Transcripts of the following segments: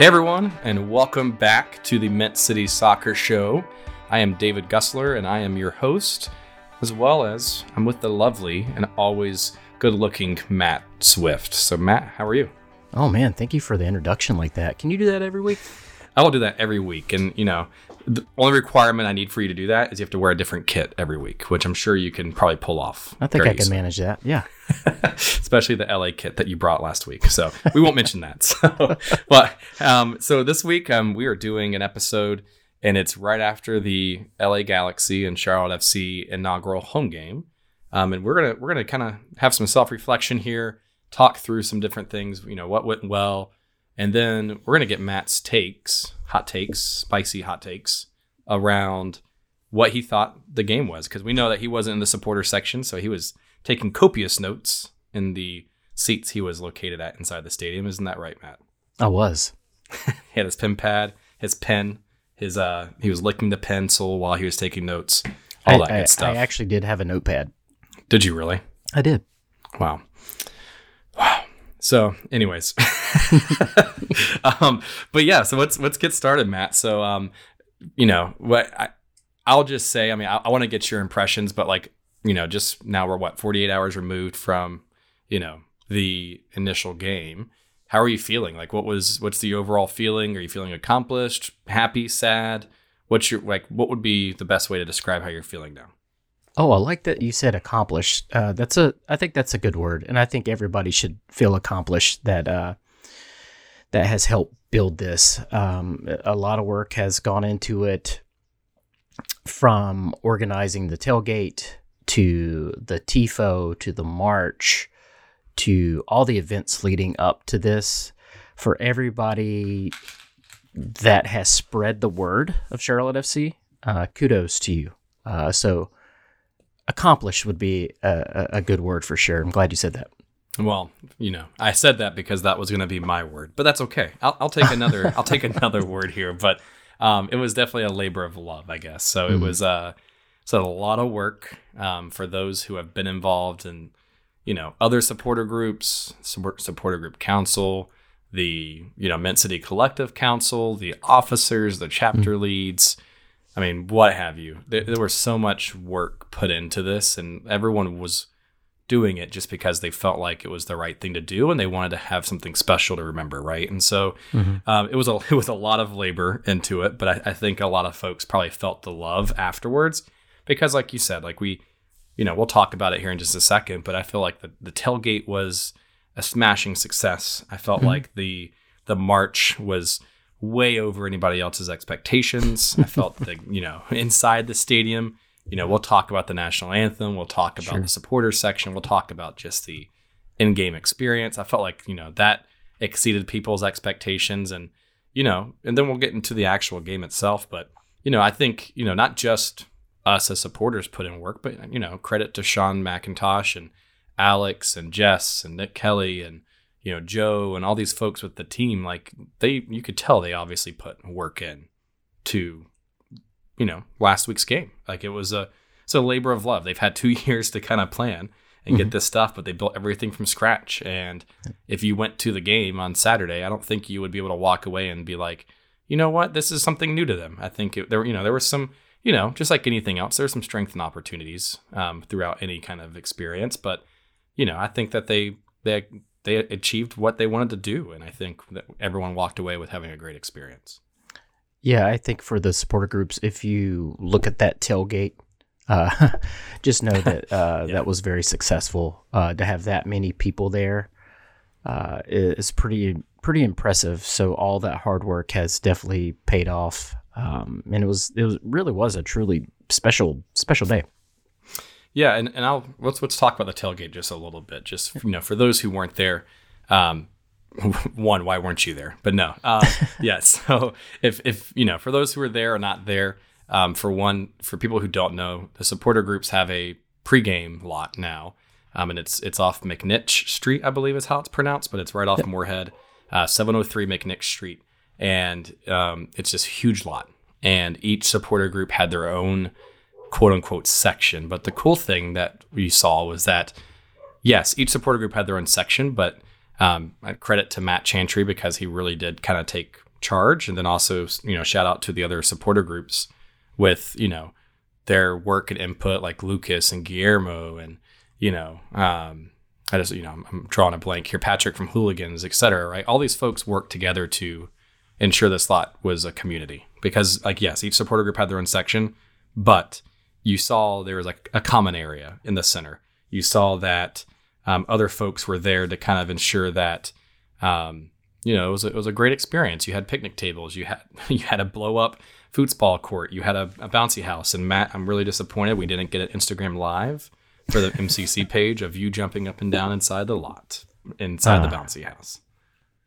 Hey everyone, and welcome back to the Mint City Soccer Show. I am David Gussler, and I am your host, as well as I'm with the lovely and always good-looking Matt Swift. So, Matt, how are you? Oh man, thank you for the introduction like that. Can you do that every week? I will do that every week, and you know, the only requirement I need for you to do that is you have to wear a different kit every week, which I'm sure you can probably pull off. I think I can easily. manage that. Yeah. especially the LA kit that you brought last week. So we won't mention that. So, but um, so this week um, we are doing an episode, and it's right after the LA Galaxy and Charlotte FC inaugural home game, um, and we're gonna we're gonna kind of have some self reflection here, talk through some different things. You know what went well, and then we're gonna get Matt's takes, hot takes, spicy hot takes around what he thought the game was because we know that he wasn't in the supporter section, so he was taking copious notes in the seats he was located at inside the stadium. Isn't that right, Matt? I was. He had his pen pad, his pen, his uh, he was licking the pencil while he was taking notes, all I, that I- good stuff. I actually did have a notepad. Did you really? I did. Wow. Wow. So, anyways, um, but yeah, so let's let's get started, Matt. So, um, you know, what I, I'll just say, I mean, I, I want to get your impressions, but like, you know, just now we're what 48 hours removed from, you know, the initial game. How are you feeling? Like, what was what's the overall feeling? Are you feeling accomplished, happy, sad? What's your like? What would be the best way to describe how you're feeling now? Oh, I like that you said accomplished. Uh, that's a. I think that's a good word, and I think everybody should feel accomplished that uh, that has helped build this. Um, a lot of work has gone into it, from organizing the tailgate to the tifo to the march to all the events leading up to this. For everybody that has spread the word of Charlotte FC, uh, kudos to you. Uh, so accomplished would be a, a good word for sure. I'm glad you said that. Well, you know, I said that because that was going to be my word, but that's okay. I'll, I'll take another. I'll take another word here, but um, it was definitely a labor of love, I guess. So it Mhm. was uh, so a lot of work um, for those who have been involved in, you know, other supporter groups, support, supporter group council, the you know Mint City Collective Council, the officers, the chapter leads. I mean, what have you? There, there was so much work put into this, and everyone was doing it just because they felt like it was the right thing to do, and they wanted to have something special to remember, right? And so um, it was a it was a lot of labor into it, but I, I think a lot of folks probably felt the love afterwards because, like you said, like we, you know, we'll talk about it here in just a second, but I feel like the the tailgate was a smashing success. I felt like the the march was way over anybody else's expectations. I felt that you know inside the stadium, you know, we'll talk about the national anthem, we'll talk about Sure. the supporters section, we'll talk about just the in-game experience. I felt like you know that exceeded people's expectations, and you know, and then we'll get into the actual game itself. But you know, I think you know not just us as supporters put in work, but you know, credit to Sean McIntosh and Alex and Jess and Nick Kelly and you know Joe and all these folks with the team. Like they, you could tell they obviously put work in to you know last week's game. Like it was a it's a labor of love. They've had two years to kind of plan and get this stuff, but they built everything from scratch. And if you went to the game on Saturday, I don't think you would be able to walk away and be like, you know what, this is something new to them. I think it, there, you know, there was some, you know, just like anything else, there's some strength and opportunities um, throughout any kind of experience. But you know, I think that they they they achieved what they wanted to do, and I think that everyone walked away with having a great experience. Yeah, I think for the supporter groups, if you look at that tailgate, uh, just know that uh, Yeah. that was very successful. Uh, to have that many people there uh, is pretty pretty impressive. So all that hard work has definitely paid off, um, and it was it was really was a truly special special day. Yeah, and, and I'll let's let's talk about the tailgate just a little bit. Just you know, for those who weren't there, um, one, why weren't you there? But no, um, yeah. So if if you know, for those who are there or not there, um, for one, for people who don't know, the supporter groups have a pregame lot now, um, and it's it's off McNich Street, I believe is how it's pronounced, but it's right off Morehead, uh, 703 McNich Street, and um, it's this huge lot, and each supporter group had their own quote unquote section. But the cool thing that we saw was that yes, each supporter group had their own section, but um, credit to Matt Chantry because he really did kind of take charge, and then also you know shout out to the other supporter groups with you know their work and input, like Lucas and Guillermo, and you know. Um, I just, you know, I'm, I'm drawing a blank here. Patrick from Hooligans, et cetera, right? All these folks work together to ensure this lot was a community because, like, yes, each supporter group had their own section, but you saw there was like a common area in the center. You saw that um, other folks were there to kind of ensure that, um, you know, it was a, it was a great experience. You had picnic tables, you had you had a blow up football court, you had a, a bouncy house. And Matt, I'm really disappointed we didn't get an Instagram live for the MCC page of you jumping up and down inside the lot, inside the Ah. bouncy house.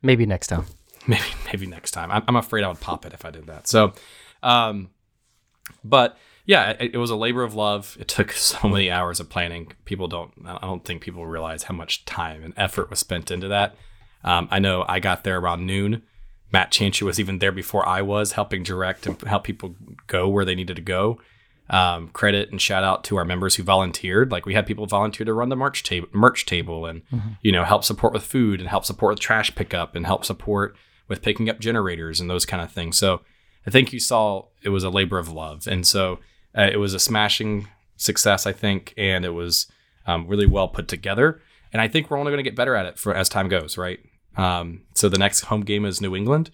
Maybe next time. Maybe maybe next time. I'm, I'm afraid I would pop it if I did that. So, um, but yeah, it, it was a labor of love. It took so many hours of planning. People don't. I don't think people realize how much time and effort was spent into that. Um, I know I got there around noon. Matt Chanchu was even there before I was, helping direct and help people go where they needed to go. Um, credit and shout out to our members who volunteered. Like we had people volunteer to run the merch table, merch table, and you know help support with food and help support with trash pickup and help support with picking up generators and those kind of things. So I think you saw it was a labor of love, and so uh, it was a smashing success, I think, and it was um, really well put together. And I think we're only going to get better at it for as time goes, right? Um, so the next home game is New England.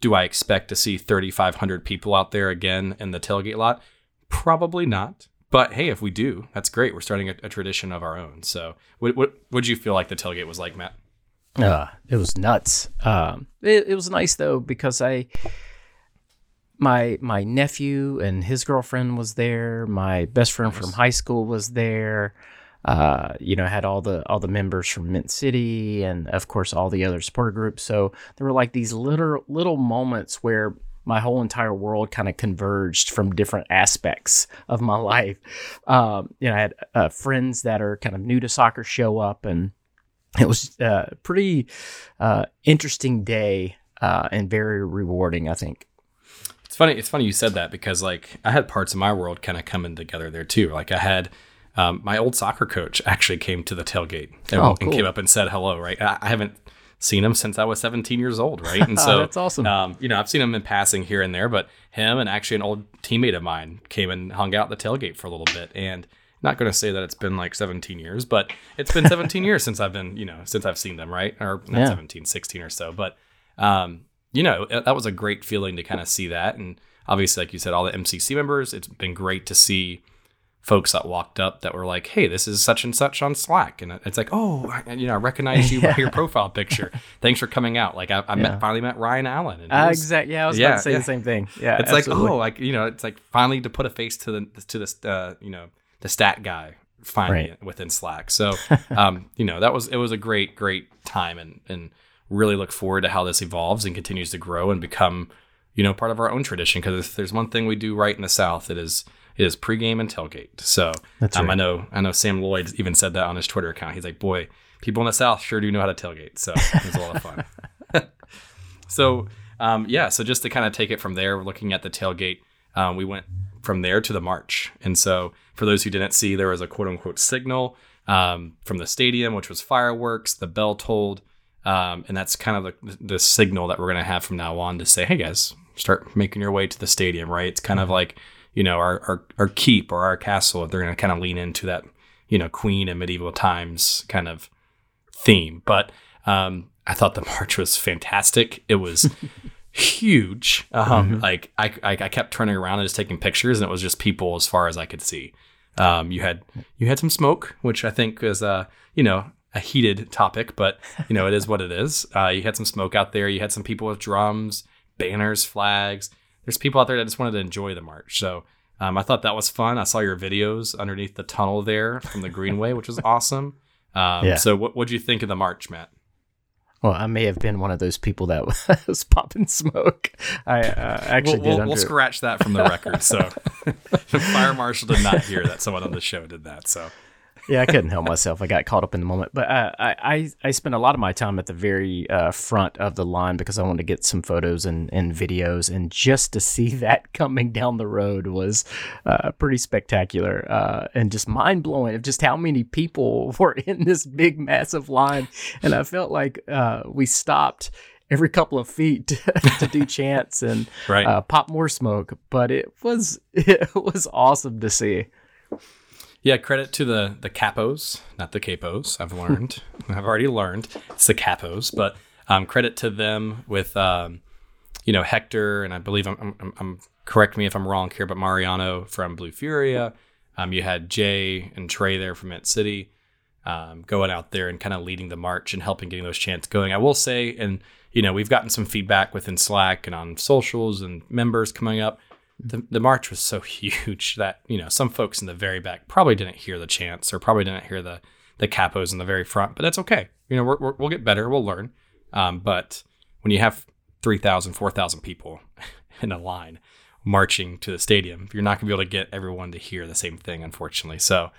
Do I expect to see 3,500 people out there again in the tailgate lot? Probably not. But hey, if we do, that's great. We're starting a, a tradition of our own. So, what what would you feel like the tailgate was like, Matt? Uh, it was nuts. Um, it, it was nice though because I, my my nephew and his girlfriend was there. My best friend from high school was there. Uh, you know, had all the all the members from Mint City and of course all the other supporter groups. So there were like these little little moments where my whole entire world kind of converged from different aspects of my life. Um, you know, I had uh, friends that are kind of new to soccer show up and it was a pretty uh, interesting day uh, and very rewarding, I think. It's funny. It's funny you said that because like I had parts of my world kind of coming together there too. Like I had um, my old soccer coach actually came to the tailgate and, Oh, and came up and said hello. Right. I, I haven't seen him since I was 17 years old. Right. And so that's awesome. Um, you know, I've seen him in passing here and there, but him and actually an old teammate of mine came and hung out at the tailgate for a little bit. And not going to say that it's been like 17 years, but it's been 17 years since I've been, you know, since I've seen them, right? Or not Yeah. 17, 16 or so. But, um, you know, that was a great feeling to kind of see that. And obviously, like you said, all the MCC members, it's been great to see folks that walked up that were like, "Hey, this is such and such on Slack," and it's like, "Oh, I, you know, I recognize you by your profile picture. Thanks for coming out." Like I, I Yeah. met finally met Ryan Allen, and Uh, was- exactly. Yeah, I was Yeah, about to say yeah. the same thing. Yeah, it's absolutely. like, oh, like you know, it's like finally to put a face to the to this, uh, you know, the stat guy finally Right. within Slack. So, um, you know, that was it was a great great time, and and really look forward to how this evolves and continues to grow and become, you know, part of our own tradition. Because if there's one thing we do right in the South, it is it is pregame and tailgate. So, That's um, I know I know Sam Lloyd even said that on his Twitter account. He's like, boy, people in the South sure do know how to tailgate. So it was a lot of fun. So um, yeah, so just to kind of take it from there, looking at the tailgate, um, we went from there to the march. And so for those who didn't see, there was a quote unquote signal um, from the stadium, which was fireworks. The bell tolled, um, and that's kind of the, the signal that we're going to have from now on to say, hey guys, start making your way to the stadium. Right? It's kind of like you know our our, our keep or our castle. If they're going to kind of lean into that you know Queen and medieval times kind of theme. But um, I thought the march was fantastic. It was huge. Um, Like I, I, I kept turning around and just taking pictures, and it was just people as far as I could see. Um, you had you had some smoke, which I think is uh, you know a heated topic, but you know it is what it is. Uh, you had some smoke out there. You had some people with drums, banners, flags. There's people out there that just wanted to enjoy the march. So um, I thought that was fun. I saw your videos underneath the tunnel there from the Greenway, which was awesome. Um, Yeah. So what what do you think of the march, Matt? Well, I may have been one of those people that was popping smoke. I uh, actually We'll, did. we'll, we'll scratch that from the record. So the fire marshal did not hear that someone on the show did that. So yeah, I couldn't help myself. I got caught up in the moment. But uh, I, I, I spent a lot of my time at the very uh, front of the line because I wanted to get some photos and, and videos. And just to see that coming down the road was uh, pretty spectacular uh, and just mind blowing of just how many people were in this big, massive line. And I felt like uh, we stopped every couple of feet to, to do chants and Right. uh, pop more smoke. But it was it was awesome to see. Yeah, credit to the the capos, not the capos. I've learned. I've already learned it's the capos, but um, credit to them with um, you know Hector and I believe I'm, I'm, I'm correct me if I'm wrong here, but Mariano from Blue Furia. Um, you had Jay and Trey there from Mint City, um, going out there and kind of leading the march and helping getting those chants going. I will say, and you know, we've gotten some feedback within Slack and on socials and members coming up. The, the march was so huge that you know some folks in the very back probably didn't hear the chants or probably didn't hear the the capos in the very front, but that's okay. You know, we're, we'll get better, we'll learn. Um, but when you have 3,000, 4,000 people in a line marching to the stadium, you're not going to be able to get everyone to hear the same thing, unfortunately. So,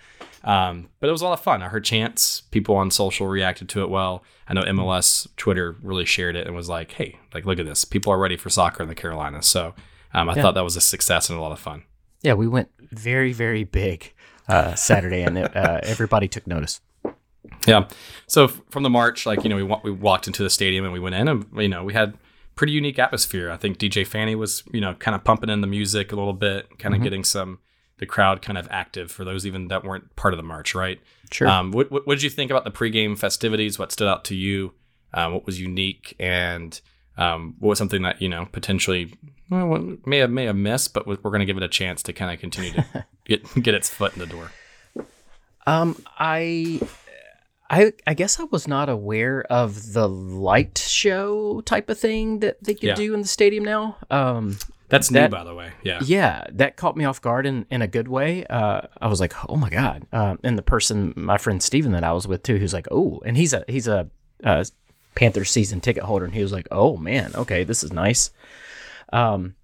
um, but it was a lot of fun. I heard chants. People on social reacted to it well. I know MLS Twitter really shared it and was like, "Hey, like look at this. People are ready for soccer in the Carolinas." So, um, I Yeah. thought that was a success and a lot of fun. Yeah, we went very very big uh, Saturday, and it, uh, everybody took notice. Yeah. So from the march, like you know, we wa- we walked into the stadium and we went in, and you know, we had pretty unique atmosphere. I think DJ Fanny was you know kind of pumping in the music a little bit, kind of getting some the crowd kind of active for those even that weren't part of the march, right? Sure. Um, what, what, what did you think about the pregame festivities? What stood out to you? Um, what was unique, and um, what was something that you know potentially well, may have may have missed, but we're going to give it a chance to kind of continue to get get its foot in the door. Um, I, I, I guess I was not aware of the light show type of thing that they could Yeah. do in the stadium now. Um, That's That- new, by the way. Yeah. yeah, that caught me off guard in, in a good way. Uh, I was like, oh my god! Um, and the person, my friend Steven that I was with too, who's like, oh, and he's a he's a uh, Panthers season ticket holder, and he was like, oh man, okay, this is nice. Um,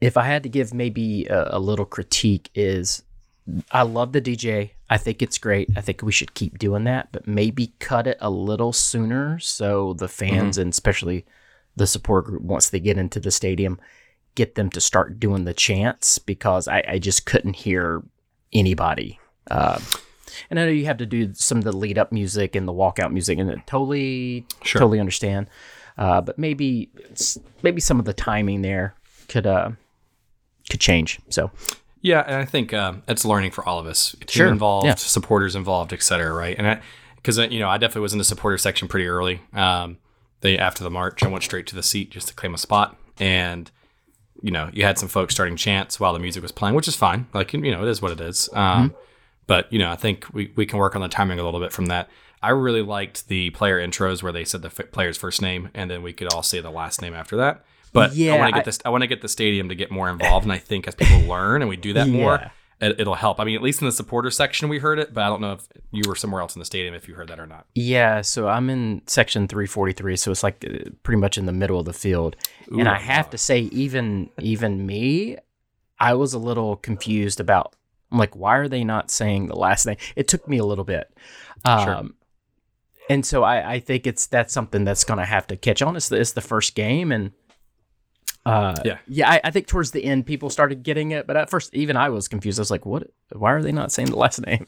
if I had to give maybe a, a little critique, is I love the DJ. I think it's great. I think we should keep doing that, but maybe cut it a little sooner so the fans and especially the support group once they get into the stadium get them to start doing the chants because I, I just couldn't hear anybody. Uh, and I know you have to do some of the lead up music and the walkout music, and I totally, Sure. totally understand. Uh, but maybe, maybe some of the timing there could uh, could change. So Yeah, and I think um, it's learning for all of us. Team Sure, involved, yeah. supporters involved, et cetera, right? And I, because you know, I definitely was in the supporter section pretty early. Um, they after the march, I went straight to the seat just to claim a spot, and you know, you had some folks starting chants while the music was playing, which is fine. Like you know, it is what it is. Um, Mm-hmm. But you know, I think we we can work on the timing a little bit from that. I really liked the player intros where they said the f- player's first name and then we could all say the last name after that. But I Yeah, want to I- get this. I want to get the stadium to get more involved, and I think as people learn and we do that more, Yeah. it, it'll help. I mean, at least in the supporter section we heard it, but I don't know if you were somewhere else in the stadium if you heard that or not. Yeah, so I'm in section 343, so it's like uh, pretty much in the middle of the field. and I have to say, even even me, I was a little confused about. I'm like, why are they not saying the last name? It took me a little bit. Um, Sure. And so I, I think it's that's something that's going to have to catch on. It's the, it's the first game, and uh, Yeah. yeah. I, I think towards the end people started getting it, but at first even I was confused. I was like, what? Why are they not saying the last name?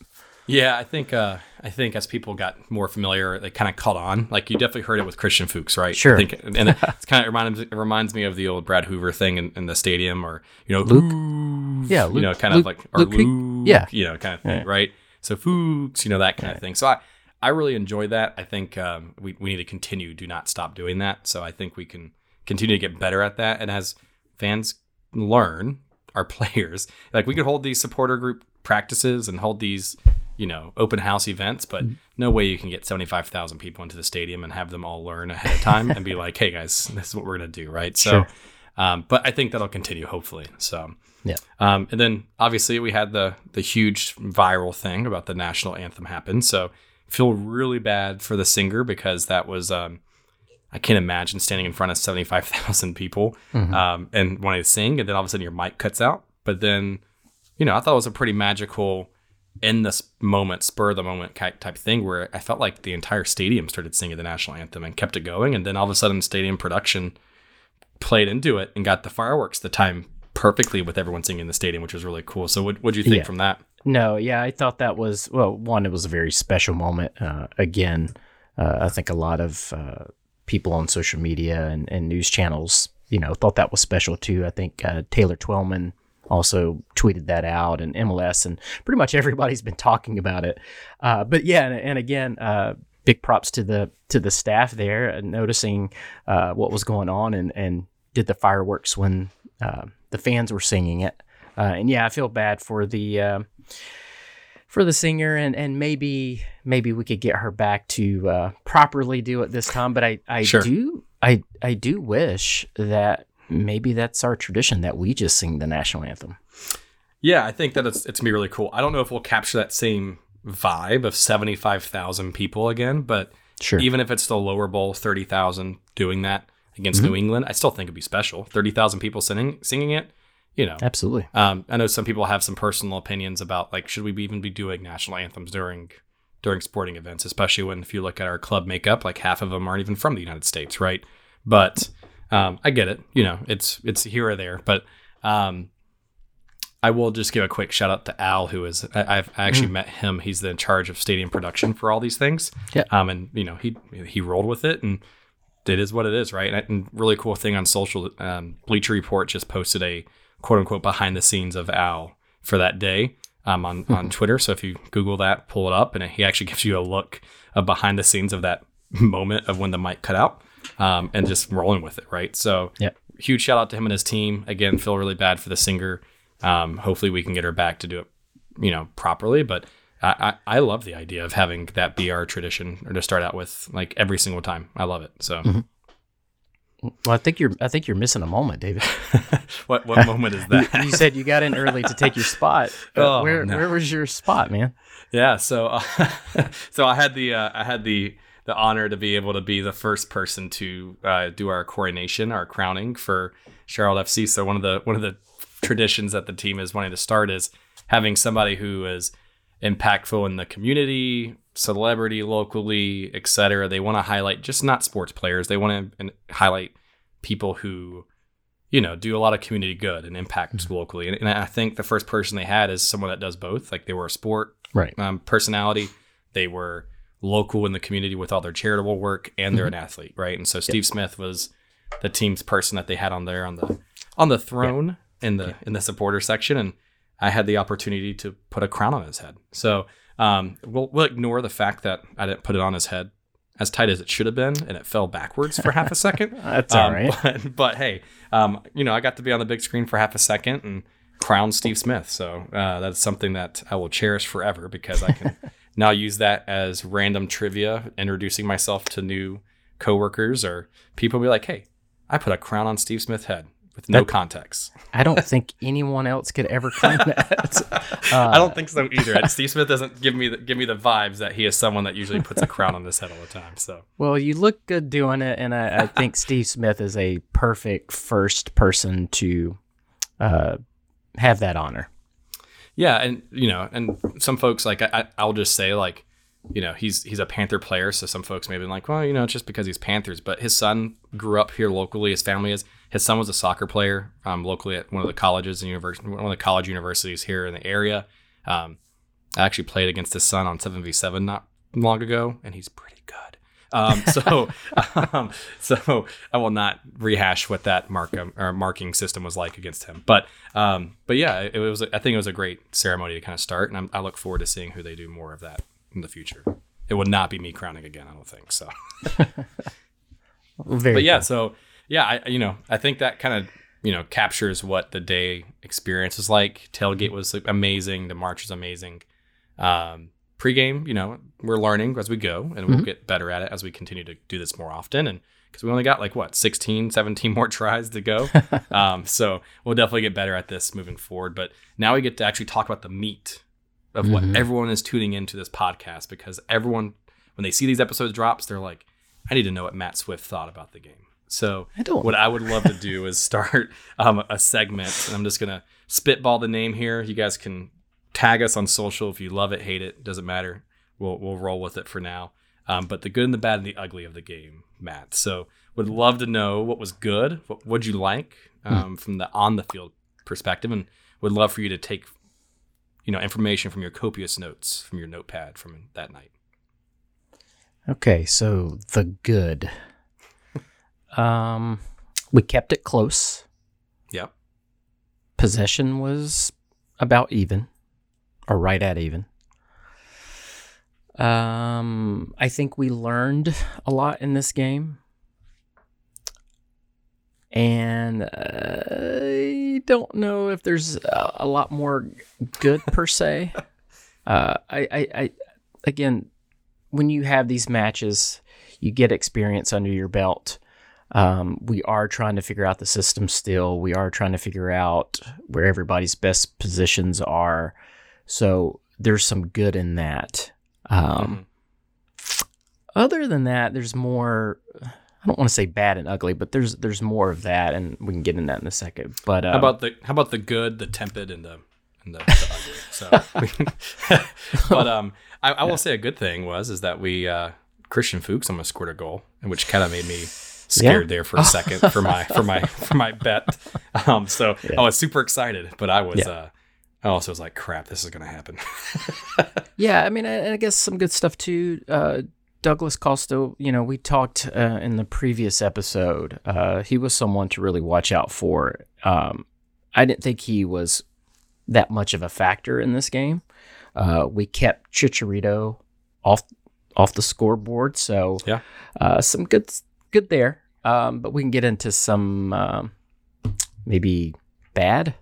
Yeah, I think uh, I think as people got more familiar, they kind of caught on. Like you definitely heard it with Christian Fuchs, right? Sure. I think, and it's kind of reminds it reminds me of the old Brad Hoover thing in, in the stadium, or you know, Luke. Yeah, you know, kind Luke- of like or Luke Luke, yeah. you know, kind of thing, Yeah. right? So Fuchs, you know, that kind of thing. So I I really enjoy that. I think um, we we need to continue, do not stop doing that. So I think we can continue to get better at that, and as fans learn, our players like we could hold these supporter group practices and hold these you know open house events but Mm-hmm. no way you can get 75,000 people into the stadium and have them all learn ahead of time and be like hey guys this is what we're going to do right so Sure. um, but i think that'll continue hopefully so Yeah. um, and then obviously we had the the huge viral thing about the national anthem happen so feel really bad for the singer because that was um, I can't imagine standing in front of 75,000 people um, and wanting to sing, and then all of a sudden your mic cuts out. But then, you know, I thought it was a pretty magical, in this moment, spur of the moment type thing where I felt like the entire stadium started singing the national anthem and kept it going. And then all of a sudden, stadium production played into it and got the fireworks the time perfectly with everyone singing in the stadium, which was really cool. So, what would you think Yeah. from that? No, yeah, I thought that was well. One, it was a very special moment. Uh, again, uh, I think a lot of uh, people on social media and, and news channels, you know, thought that was special too. I think uh, Taylor Twellman also tweeted that out and MLS and pretty much everybody's been talking about it. Uh, but yeah, and, and again, uh, big props to the to the staff there noticing what was going on and and did the fireworks when the fans were singing it. And yeah, I feel bad for the for the singer and and maybe maybe we could get her back to uh, properly do it this time. But I I Sure. do I I do wish that maybe that's our tradition that we just sing the national anthem. Yeah, I think that it's it's gonna be really cool. I don't know if we'll capture that same vibe of seventy five thousand people again, but Sure. even if it's the lower bowl, thirty thousand doing that against New England, I still think it'd be special. Thirty thousand people singing singing it, you know. Absolutely. Um, I know some people have some personal opinions about like should we even be doing national anthems during during sporting events, especially when if you look at our club makeup, like half of them aren't even from the United States, right? But um, I get it. You know, it's it's here or there, but um, I will just give a quick shout out to Al, who is I, I've I actually met him. He's the in charge of stadium production for all these things. Yeah. Um, and you know he he rolled with it, and it is what it is, right? And, and really cool thing on social, um, Bleacher Report just posted a quote unquote behind the scenes of Al for that day um, on on Twitter. So if you Google that, pull it up, and he actually gives you a look of behind the scenes of that moment of when the mic cut out, um, and just rolling with it, right? So Yep. huge shout out to him and his team. Again, feel really bad for the singer. Um, hopefully, we can get her back to do it, you know, properly. But I, I, I love the idea of having that be our tradition, or to start out with, like every single time. I love it. So, Well, I think you're I think you're missing a moment, David. what what moment is that? you said you got in early to take your spot. Uh, Oh, where no. where was your spot, man? Yeah, so uh, so I had the uh, I had the the honor to be able to be the first person to uh, do our coronation, our crowning for Charlotte FC. So one of the one of the traditions that the team is wanting to start is having somebody who is impactful in the community, celebrity locally, etc. They want to highlight just not sports players. They want to highlight people who you know do a lot of community good and impact locally. And, and I think the first person they had is someone that does both. Like they were a sport Right. um, personality. They were local in the community with all their charitable work, and they're an athlete, right? And so Steve Smith was the team's person that they had on there on the on the throne in the in the supporter section, and I had the opportunity to put a crown on his head. So um, we'll we'll ignore the fact that I didn't put it on his head as tight as it should have been, and it fell backwards for half a second. That's all Um, right. But, but hey, um, you know, I got to be on the big screen for half a second and crown Steve Smith. So uh, that's something that I will cherish forever because I can now use that as random trivia, introducing myself to new coworkers or people be like, hey, I put a crown on Steve Smith's head with no That- context. I don't think anyone else could ever claim that. Uh, I don't think so either. Steve Smith doesn't give me the, give me the vibes that he is someone that usually puts a crown on his head all the time. So Well, you look good doing it, and I, I think Steve Smith is a perfect first person to uh, have that honor. Yeah, and you know, and some folks like I, I- I'll just say like, you know, he's he's a Panther player, so some folks may be like, well, you know, it's just because he's Panthers, but his son grew up here locally. His family is. His son was a soccer player um, locally at one of the colleges and university, one of the college universities here in the area. Um, I actually played against his son on seven v seven not long ago, and he's pretty good. Um, so, um, so I will not rehash what that mark um, or marking system was like against him. But, um, but yeah, it, it was. I think it was a great ceremony to kind of start, and I'm, I look forward to seeing who they do more of that in the future. It would not be me crowning again, I don't think. So, Very but yeah, cool. so yeah, I you know I think that kind of you know captures what the day experience is like. Tailgate was like, amazing. The march was amazing. Um, pregame, you know, we're learning as we go, and we'll get better at it as we continue to do this more often. And because we only got like what 16, 17 more tries to go, um, so we'll definitely get better at this moving forward. But now we get to actually talk about the meat of what Mhm. everyone is tuning into this podcast because everyone when they see these episodes drops, they're like, I need to know what Matt Swift thought about the game. So I don't. what I would love to do is start um, a segment, and I'm just gonna spitball the name here. You guys can tag us on social if you love it, hate it, doesn't matter. We'll we'll roll with it for now. Um, but the good and the bad and the ugly of the game, Matt. So would love to know what was good, what would you like um, from the on the field perspective, and would love for you to take you know information from your copious notes from your notepad from that night. Okay, so the good. Um, we kept it close. Yep. Possession was about even, or right at even. Um, I think we learned a lot in this game. And uh, I don't know if there's a, a lot more good per se. Uh, I, I, I, again, when you have these matches, you get experience under your belt. Um, we are trying to figure out the system still. We are trying to figure out where everybody's best positions are. So there's some good in that. Um, Mhm. Other than that, there's more. I don't want to say bad and ugly, but there's there's more of that, and we can get into that in a second. But uh, How about the how about the good, the tepid, and the and the, the ugly? So, but um, I, I will say a good thing was is that we uh, Christian Fuchs almost scored a goal, and which kind of made me scared there for a second for my for my for my bet. Um, so I was super excited, but I was Yeah. uh, I also was like, crap, this is gonna happen. Yeah, I mean, I, I guess some good stuff too. Uh, Douglas Costa, you know, we talked uh, in the previous episode. Uh, he was someone to really watch out for. Um, I didn't think he was that much of a factor in this game. Uh, we kept Chicharito off off the scoreboard, so Yeah. uh, some good good there. Um, but we can get into some um, maybe bad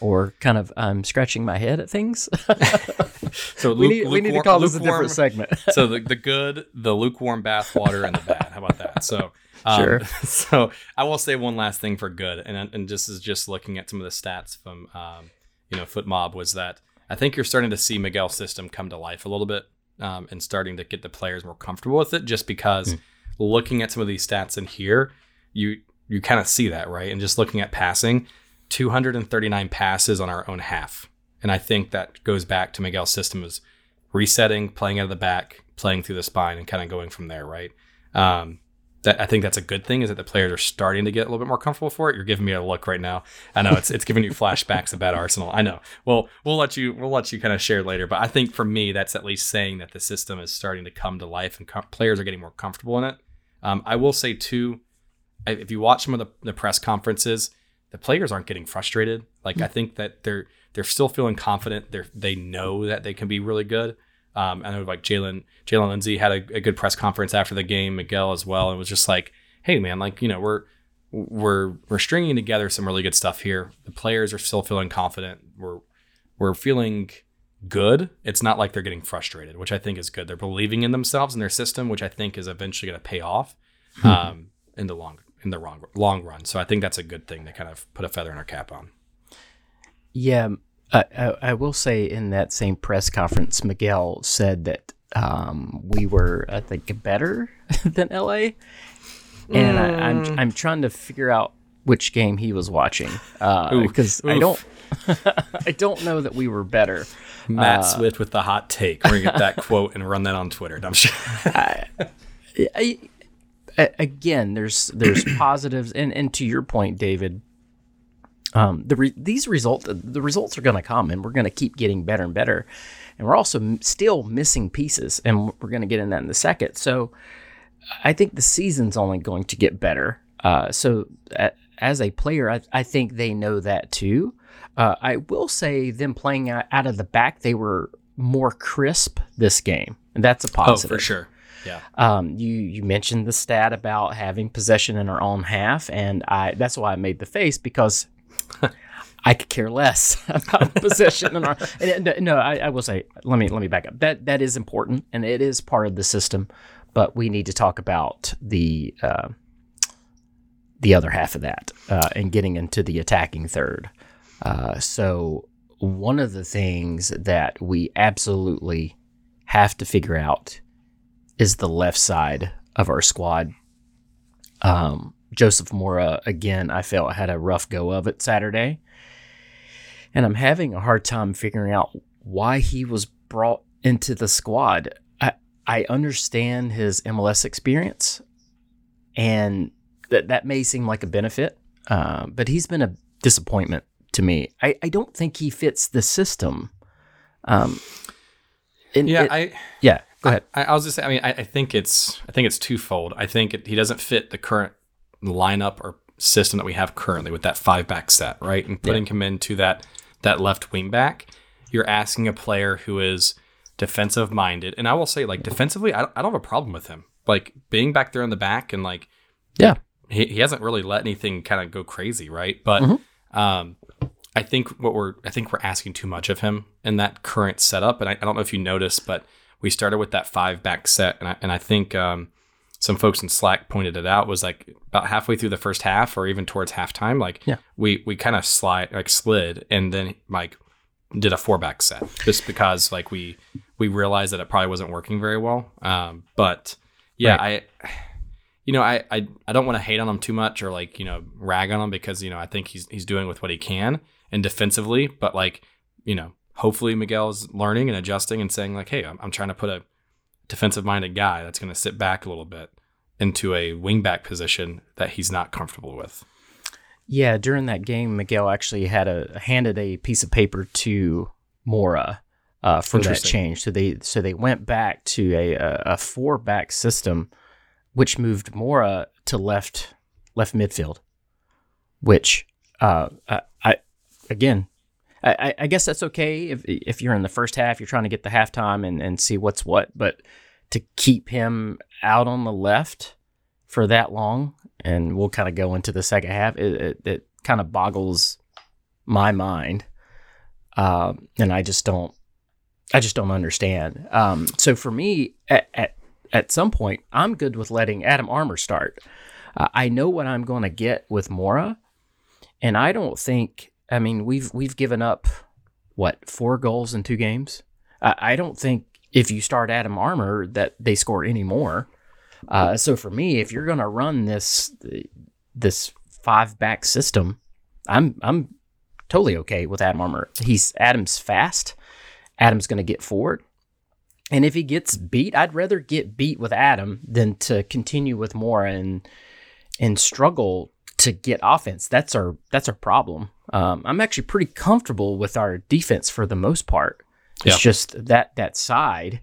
or kind of um, scratching my head at things. So we luke- need, we need to lukewarm- call this a different segment. so the, the good, the lukewarm bath water, and the bad. How about that? So um, Sure. So I will say one last thing for good, and and this is just looking at some of the stats from um, you know FotMob was that I think you're starting to see Miguel's system come to life a little bit, um, and starting to get the players more comfortable with it. Just because looking at some of these stats in here, you you kind of see that right, and just looking at passing, 239 passes on our own half. And I think that goes back to Miguel's system is resetting, playing out of the back, playing through the spine, and kind of going from there, right? Um, that I think that's a good thing is that the players are starting to get a little bit more comfortable for it. You're giving me a look right now. I know it's it's giving you flashbacks about Arsenal. I know. Well, we'll let you we'll let you kind of share later, but I think for me that's at least saying that the system is starting to come to life and players are getting more comfortable in it. Um, I will say too, if you watch some of the, the press conferences, the players aren't getting frustrated. Like I think that they're they're still feeling confident. They they know that they can be really good. Um, I know like Jaylin Jaylin Lindsey had a, a good press conference after the game. Miguel as well, and was just like, "Hey man, like you know we're we're we're stringing together some really good stuff here. The players are still feeling confident. We're we're feeling good. It's not like they're getting frustrated, which I think is good. They're believing in themselves and their system, which I think is eventually going to pay off um, in the long in the long long run. So I think that's a good thing to kind of put a feather in our cap on. Yeah, um, I, I, I will say in that same press conference, Miguel said that um, we were, I think, better than LA, and I, I'm mm. I'm trying to figure out which game he was watching uh, because I don't I don't know that we were better. Matt uh, Swift with the hot take. We're gonna get that quote and run that on Twitter. I'm sure. I, I- again, there's there's positives, and and to your point, David, um, the re- these result the results are going to come, and we're going to keep getting better and better, and we're also m- still missing pieces, and we're going to get in that in a second. So, I think the season's only going to get better. Uh, so, a as a player, I, I think they know that too. Uh, I will say, them playing out, out of the back, they were more crisp this game, and that's a Oh, positive. for sure. Yeah. Um, you you mentioned the stat about having possession in our own half, and I that's why I made the face because I could care less about possession in our. And, and, no, I, I will say, let me let me back up. That that is important, and it is part of the system, but we need to talk about the uh, the other half of that uh, and getting into the attacking third. Uh, so one of the things that we absolutely have to figure out is the left side of our squad. Um, Joseph Mora, again, I felt had a rough go of it Saturday. And I'm having a hard time figuring out why he was brought into the squad. I, I understand his MLS experience, and that, that may seem like a benefit, uh, but he's been a disappointment to me. I, I don't think he fits the system. Um, Yeah. it- I. yeah, go ahead. I, I was just saying. I mean, I, I think it's I think it's twofold. I think it, he doesn't fit the current lineup or system that we have currently with that five back set, right? And putting him into that that left wing back, you're asking a player who is defensive minded. And I will say, like defensively, I, I don't have a problem with him. Like being back there in the back and like Yeah. he, he hasn't really let anything kind of go crazy, right? But Mhm. um, I think what we're I think we're asking too much of him in that current setup. And I, I don't know if you noticed, but we started with that five back set, and I, and I think um, some folks in Slack pointed it out was like about halfway through the first half, or even towards halftime, like Yeah. we we kind of slide like slid, and then like did a four back set just because like we we realized that it probably wasn't working very well. Um, but yeah, I you know I I, I don't want to hate on him too much or like you know rag on him because you know I think he's he's doing with what he can and defensively, but like you know hopefully Miguel's learning and adjusting and saying like hey I'm, I'm trying to put a defensive minded guy that's going to sit back a little bit into a wingback position that he's not comfortable with. Yeah, during that game, Miguel actually had a handed a piece of paper to Mora uh, for that change. So they so they went back to a a, a four back system, which moved Mora to left left midfield. Which uh, I, I again, I, I- guess that's okay if if you're in the first half, you're trying to get the halftime and and see what's what, but to keep him out on the left for that long, and we'll kind of go into the second half. It, it, it kind of boggles my mind, um, and I just don't, I just don't understand. Um, so for me, at, at at some point, I'm good with letting Adam Armour start. Uh, I know what I'm going to get with Mora, and I don't think. I mean, we've we've given up what four goals in two games. I, I don't think if you start Adam Armour that they score any more. Uh, so for me, if you're going to run this this five back system, I'm I'm totally okay with Adam Armour. He's Adam's fast. Adam's going to get forward. And if he gets beat, I'd rather get beat with Adam than to continue with Mora and and struggle to get offense. That's our that's our problem. Um, I'm actually pretty comfortable with our defense for the most part. It's Yeah. just that that side,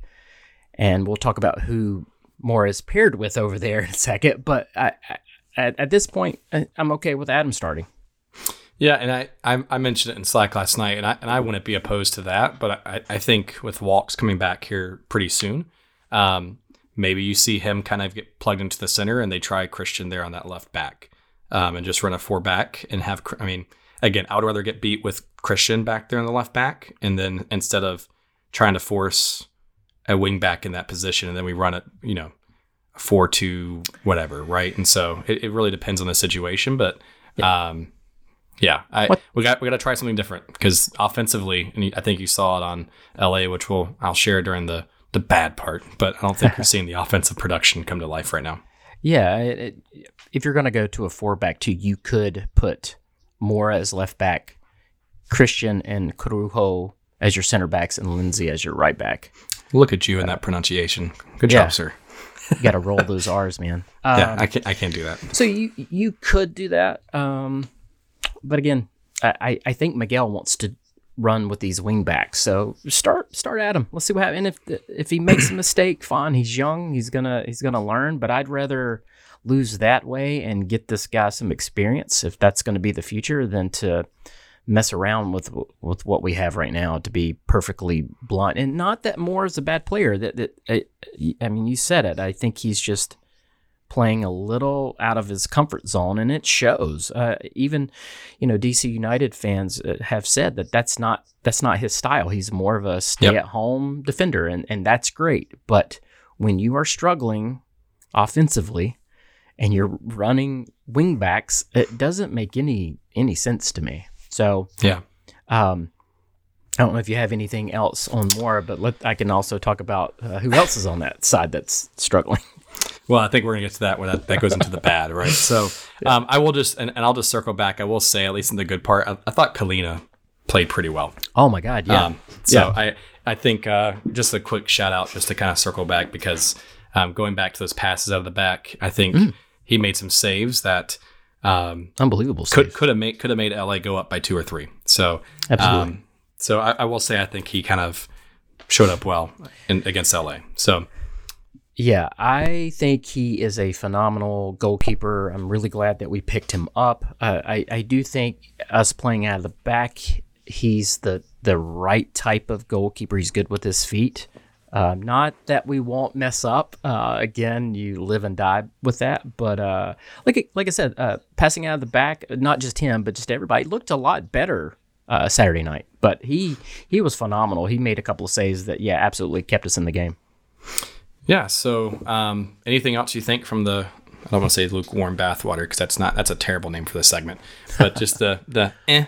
and we'll talk about who Mora is paired with over there in a second. But I, I, at, at this point, I- I'm okay with Adam starting. Yeah, and I, I I mentioned it in Slack last night, and I and I wouldn't be opposed to that, but I, I think with Walkes coming back here pretty soon, um, maybe you see him kind of get plugged into the center, and they try Christian there on that left back, um, and just run a four back and have. I mean, again, I would rather get beat with Christian back there in the left back, and then instead of trying to force a wing back in that position, and then we run it, you know, four two whatever, right? And so it, it really depends on the situation, but. Um, yeah, I, we got we got to try something different because offensively, and I think you saw it on LA, which we'll I'll share during the the bad part. But I don't think we're seeing the offensive production come to life right now. Yeah, it, it, if you're going to go to a four back two, you could put Mora as left back, Christian and Corujo as your center backs, and Lindsey as your right back. Look at you in that pronunciation. Good Yeah. job, sir. You got to roll those R's, man. Um, Yeah, I can't I can't do that. So you you could do that, um, but again, I, I- I think Miguel wants to run with these wing backs. So start start Adam. Let's see what happens. And if if he makes a mistake, fine. He's young. He's gonna he's gonna learn. But I'd rather lose that way and get this guy some experience if that's going to be the future than to mess around with with what we have right now to be perfectly blunt and not that Moore is a bad player that, that I, I mean you said it I think he's just playing a little out of his comfort zone, and it shows. Uh, even, you know, DC United fans uh, have said that that's not that's not his style. He's more of a stay-at-home defender, and and that's great. But when you are struggling offensively and you're running wing backs, it doesn't make any any sense to me. So, Yeah. um, I don't know if you have anything else on more, but let, I can also talk about uh, who else is on that side that's struggling. Well, I think we're gonna get to that where that, that goes into the bad, right? So um, I will just and, and I'll just circle back. I will say, at least in the good part, I, I thought Kahlina played pretty well. Oh my God, yeah. Um, so I I think uh, just a quick shout out just to kind of circle back because um, going back to those passes out of the back, I think Mm. he made some saves that um, Unbelievable. could could have made could have made LA go up by two or three. So Absolutely. um, so I, I will say I think he kind of showed up well in, against LA. So Yeah, I think he is a phenomenal goalkeeper. I'm really glad that we picked him up. Uh, I I do think us playing out of the back, he's the the right type of goalkeeper. He's good with his feet. Uh, not that we won't mess up. Uh, again, you live and die with that. But uh, like like I said, uh, passing out of the back, not just him, but just everybody looked a lot better uh, Saturday night. But he he was phenomenal. He made a couple of saves that yeah, absolutely kept us in the game. Yeah. So, um, anything else you think from the? I don't want to say lukewarm bathwater because that's not that's a terrible name for this segment. But just the the eh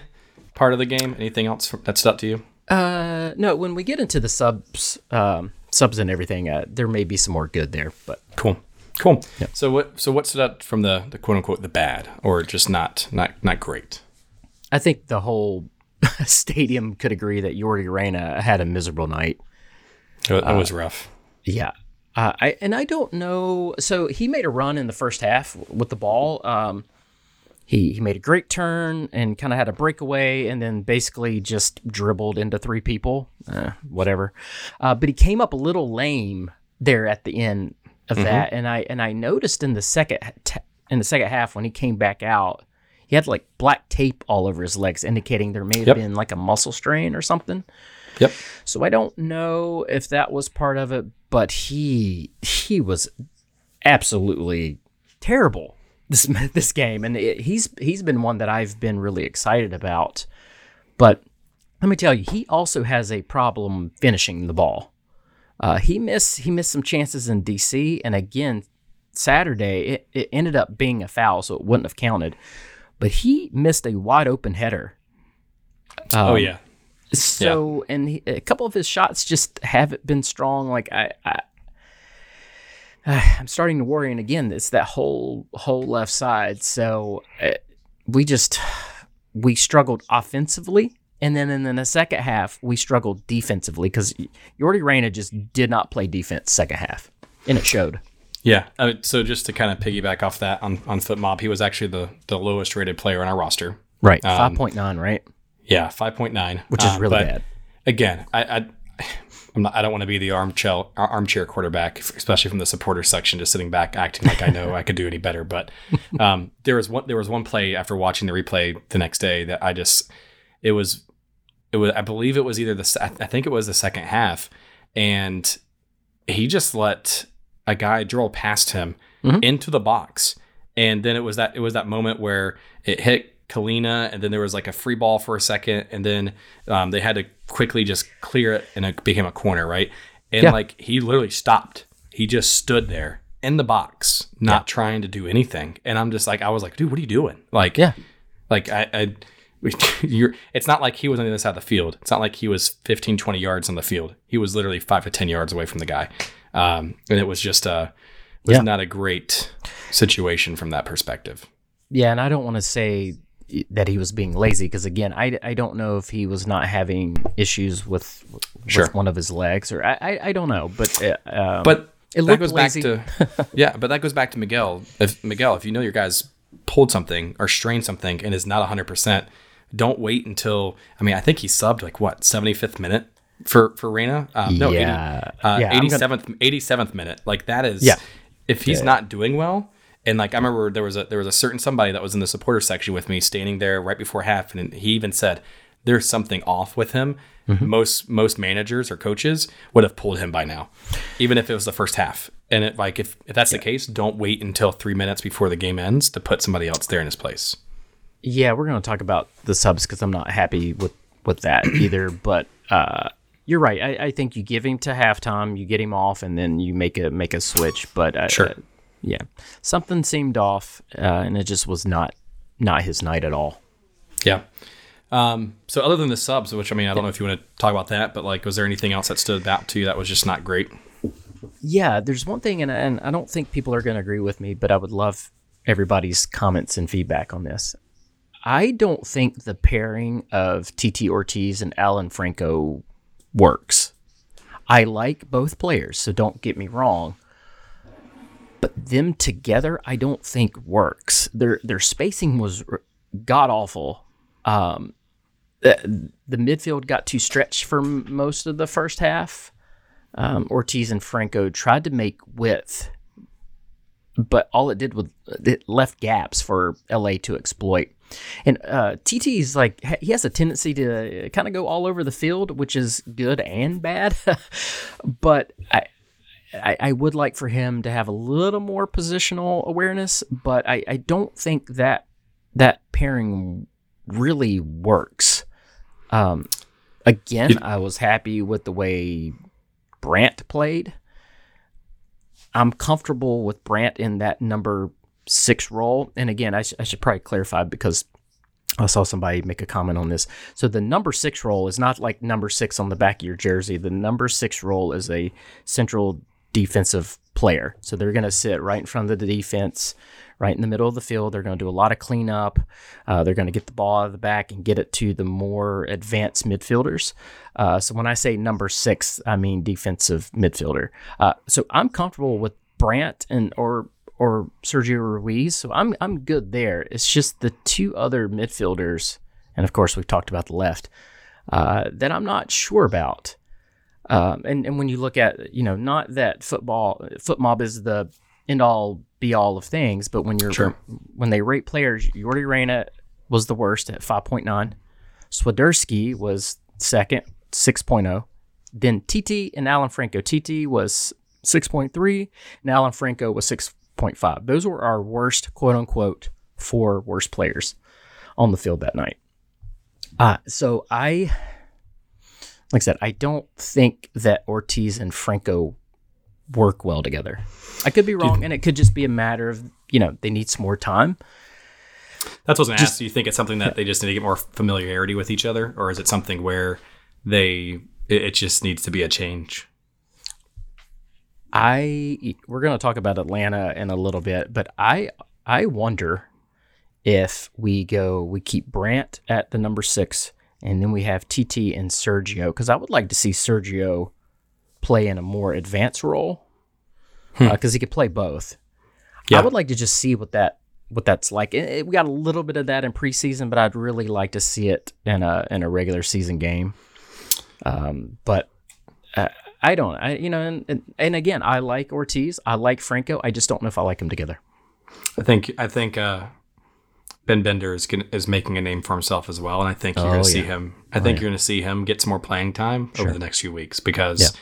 part of the game. Anything else that stood out to you? Uh, no. When we get into the subs, um, subs and everything, uh, there may be some more good there. But Cool. Cool. So what so what stood out from the, the quote unquote the bad or just not not not great? I think the whole stadium could agree that Yordy Reyna had a miserable night. It, wa- it was rough. Yeah. Uh, I and I don't know. So he made a run in the first half with the ball. Um, he he made a great turn and kind of had a breakaway, and then basically just dribbled into three people. Uh, whatever. Uh, but he came up a little lame there at the end of that, and I and I noticed in the second t- in the second half when he came back out, he had like black tape all over his legs, indicating there may have Yep. been like a muscle strain or something. Yep. So I don't know if that was part of it, but he he was absolutely terrible this this game, and it, he's he's been one that I've been really excited about. But let me tell you, he also has a problem finishing the ball. Uh, he missed he missed some chances in DC, and again Saturday it, it ended up being a foul, so it wouldn't have counted. But he missed a wide open header. oh yeah. So, and he, a couple of his shots just haven't been strong. Like I, I, I'm starting to worry. And again, it's that whole whole left side. So uh, we just we struggled offensively, and then in the second half we struggled defensively because Yordy Reyna just did not play defense second half, and it showed. Yeah. Uh, so just to kind of piggyback off that on on FotMob, he was actually the the lowest rated player on our roster. Right, five point nine, right, Yeah, five point nine, which is really bad. Again, I, I I'm not. I don't want to be the armchair armchair quarterback, especially from the supporter section, just sitting back acting like I know I could do any better. But um, there was one. There was one play after watching the replay the next day that I just. It was. It was. I believe it was either the. I think it was the second half, and he just let a guy drill past him Mhm. into the box, and then it was that. It was that moment where it hit. Kahlina, and then there was like a free ball for a second, and then um, they had to quickly just clear it, and it became a corner, right? And Yeah. like he literally stopped. He just stood there in the box, not trying to do anything. And I'm just like, I was like, dude, what are you doing? Like, Yeah. like I, I you're. It's not like he was on the other side of the field. It's not like he was 15, 20 yards on the field. He was literally five to ten yards away from the guy, um, and it was just a was Yeah. not a great situation from that perspective. Yeah, and I don't want to say that he was being lazy because again, I, I don't know if he was not having issues with, with Sure. one of his legs or I I, I don't know, but uh, um, But It that goes lazy. back to yeah, but that goes back to Miguel. If Miguel, if you know your guys pulled something or strained something and is not 100%, don't wait until I mean, I think he subbed like what, 75th minute for for Reyna? Um, no, 80, Yeah. uh, Yeah, I'm 87th 87th minute. Like that is Yeah. if he's not doing well and like I remember there was a there was a certain somebody that was in the supporter section with me standing there right before half and he even said there's something off with him. Mm-hmm. Most most managers or coaches would have pulled him by now, even if it was the first half. And it like if, if that's the case, don't wait until three minutes before the game ends to put somebody else there in his place. yeah, we're going to talk about the subs because I'm not happy with with that either. But uh, you're right. I, I think you give him to halftime, you get him off, and then you make a make a switch. But uh, Sure. uh, yeah, something seemed off, uh, and it just was not not his night at all. Yeah. Um, so other than the subs, which I mean, I don't know if you want to talk about that, but like, was there anything else that stood out to you that was just not great? Yeah, there's one thing, and, and I don't think people are going to agree with me, but I would love everybody's comments and feedback on this. I don't think the pairing of Titi Ortiz and Alan Franco works. I like both players, so don't get me wrong. But them together, I don't think works. Their their spacing was god awful. Um, the, the midfield got too stretched for m- most of the first half. um, Ortiz and Franco tried to make width, but all it did was it left gaps for LA to exploit. And uh, Titi is like he has a tendency to kind of go all over the field, which is good and bad. but I, I, I would like for him to have a little more positional awareness, but I, I don't think that that pairing really works. Um, again, I was happy with the way Brandt played. I'm comfortable with Brandt in that number six role. And again, I, sh- I should probably clarify because I saw somebody make a comment on this. So the number six role is not like number six on the back of your jersey. The number six role is a central defensive player. So they're going to sit right in front of the defense, right in the middle of the field. They're going to do a lot of cleanup. Uh, they're going to get the ball out of the back and get it to the more advanced midfielders. Uh, so when I say number six, I mean defensive midfielder. Uh, so I'm comfortable with Brandt and or or Sergio Ruiz. So I'm I'm good there. It's just the two other midfielders, and of course we've talked about the left, uh, that I'm not sure about. Um, and and when you look at you know not that football FotMob is the end all be all of things, but when you're Sure. when they rate players, Yordy Reyna was the worst at 5.9. Swiderski was second, 6.0. Then Titi and Alan Franco. Titi was 6.3 and Alan Franco was 6.5. Those were our worst, quote unquote, four worst players on the field that night. Uh, so I, like I said, I don't think that Ortiz and Franco work well together. I could be wrong, and it could just be a matter of, you know, they need some more time. That's what I was going ask. Do you think it's something that they just need to get more familiarity with each other, or is it something where they it, it just needs to be a change? I we're going to talk about Atlanta in a little bit, but I I wonder if we go we keep Brandt at the number six, and then we have Titi and Sergio because I would like to see Sergio play in a more advanced role because he could play both. Yeah. I would like to just see what that what that's like. It- it- we got a little bit of that in preseason, but I'd really like to see it in a in a regular season game. Um, but uh, I don't. I you know, and, and and again, I like Ortiz. I like Franco. I just don't know if I like them together. I think I think uh, Ben Bender is gonna, is making a name for himself as well, and I think you're Oh, going to see him. I think you're going to see him get some more playing time over the next few weeks because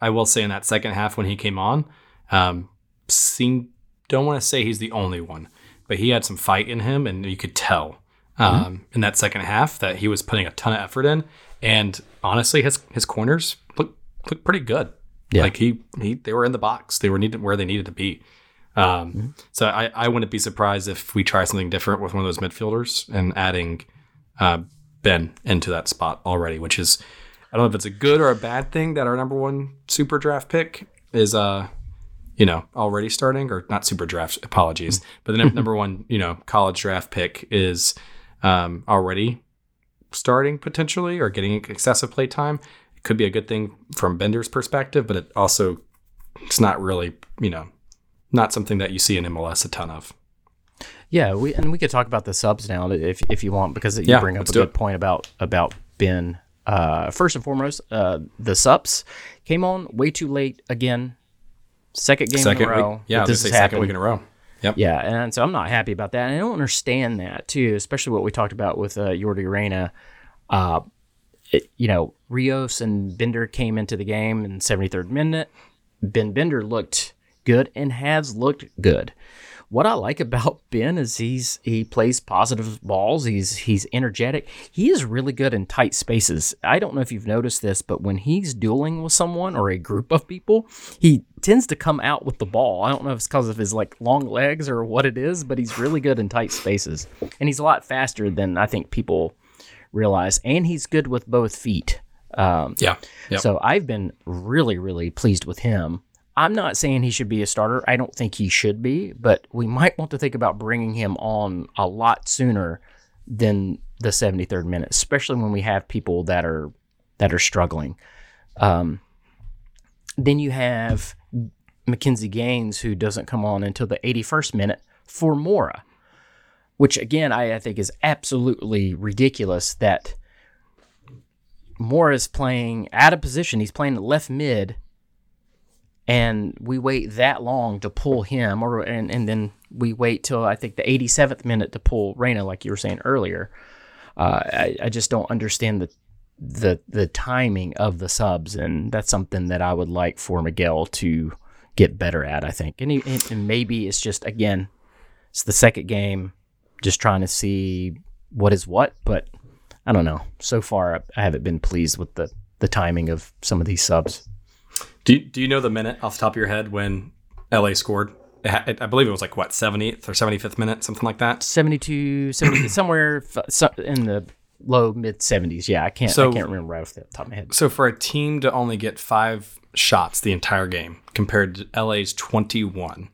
I will say in that second half when he came on, um, seemed don't want to say he's the only one, but he had some fight in him, and you could tell um, Mm-hmm. in that second half that he was putting a ton of effort in. And honestly, his his corners look look pretty good. Yeah. Like he he they were in the box. They were needed where they needed to be. Um, So I, I wouldn't be surprised if we try something different with one of those midfielders and adding uh, Ben into that spot already, which is I don't know if it's a good or a bad thing that our number one super draft pick is uh you know already starting or not super draft apologies, but the number one you know college draft pick is um, already starting potentially or getting excessive play time. It could be a good thing from Bender's perspective, but it also it's not really you know not something that you see in MLS a ton of. Yeah, we and we could talk about the subs now if if you want because you Yeah, bring up a good it. point about about Ben. Uh, first and foremost, uh, the subs came on way too late again. Second game Second in a row. week, yeah, that I was this say second week in a row. Yep. Yeah, and so I'm not happy about that. And I don't understand that too, especially what we talked about with uh, Yordy Reyna. Uh, it, you know, Rios and Bender came into the game in 73rd minute. Ben Bender looked good and has looked good. What I like about Ben is he's he plays positive balls. He's he's energetic. He is really good in tight spaces. I don't know if you've noticed this, but when he's dueling with someone or a group of people, he tends to come out with the ball. I don't know if it's because of his like long legs or what it is, but he's really good in tight spaces, and he's a lot faster than I think people realize. And he's good with both feet. Um, Yeah. Yep. so I've been really, really pleased with him. I'm not saying he should be a starter. I don't think he should be, but we might want to think about bringing him on a lot sooner than the 73rd minute, especially when we have people that are that are struggling. Um, then you have McKinze Gaines, who doesn't come on until the 81st minute for Mora, which again I, I think is absolutely ridiculous that Mora is playing out of position. He's playing left mid and we wait that long to pull him, or and and then we wait till I think the 87th minute to pull Reyna, like you were saying earlier. Uh, I, I just don't understand the the the timing of the subs, and that's something that I would like for Miguel to get better at. I think, and, he, and maybe it's just again, it's the second game, just trying to see what is what. But I don't know. So far, I haven't been pleased with the the timing of some of these subs. Do you, do you know the minute off the top of your head when LA scored? I believe it was like what 70th or 75th minute, something like that. 72, 70, somewhere in the low mid 70s. Yeah, I can't. So, I can't remember right off the top of my head. So for a team to only get five shots the entire game compared to LA's 21,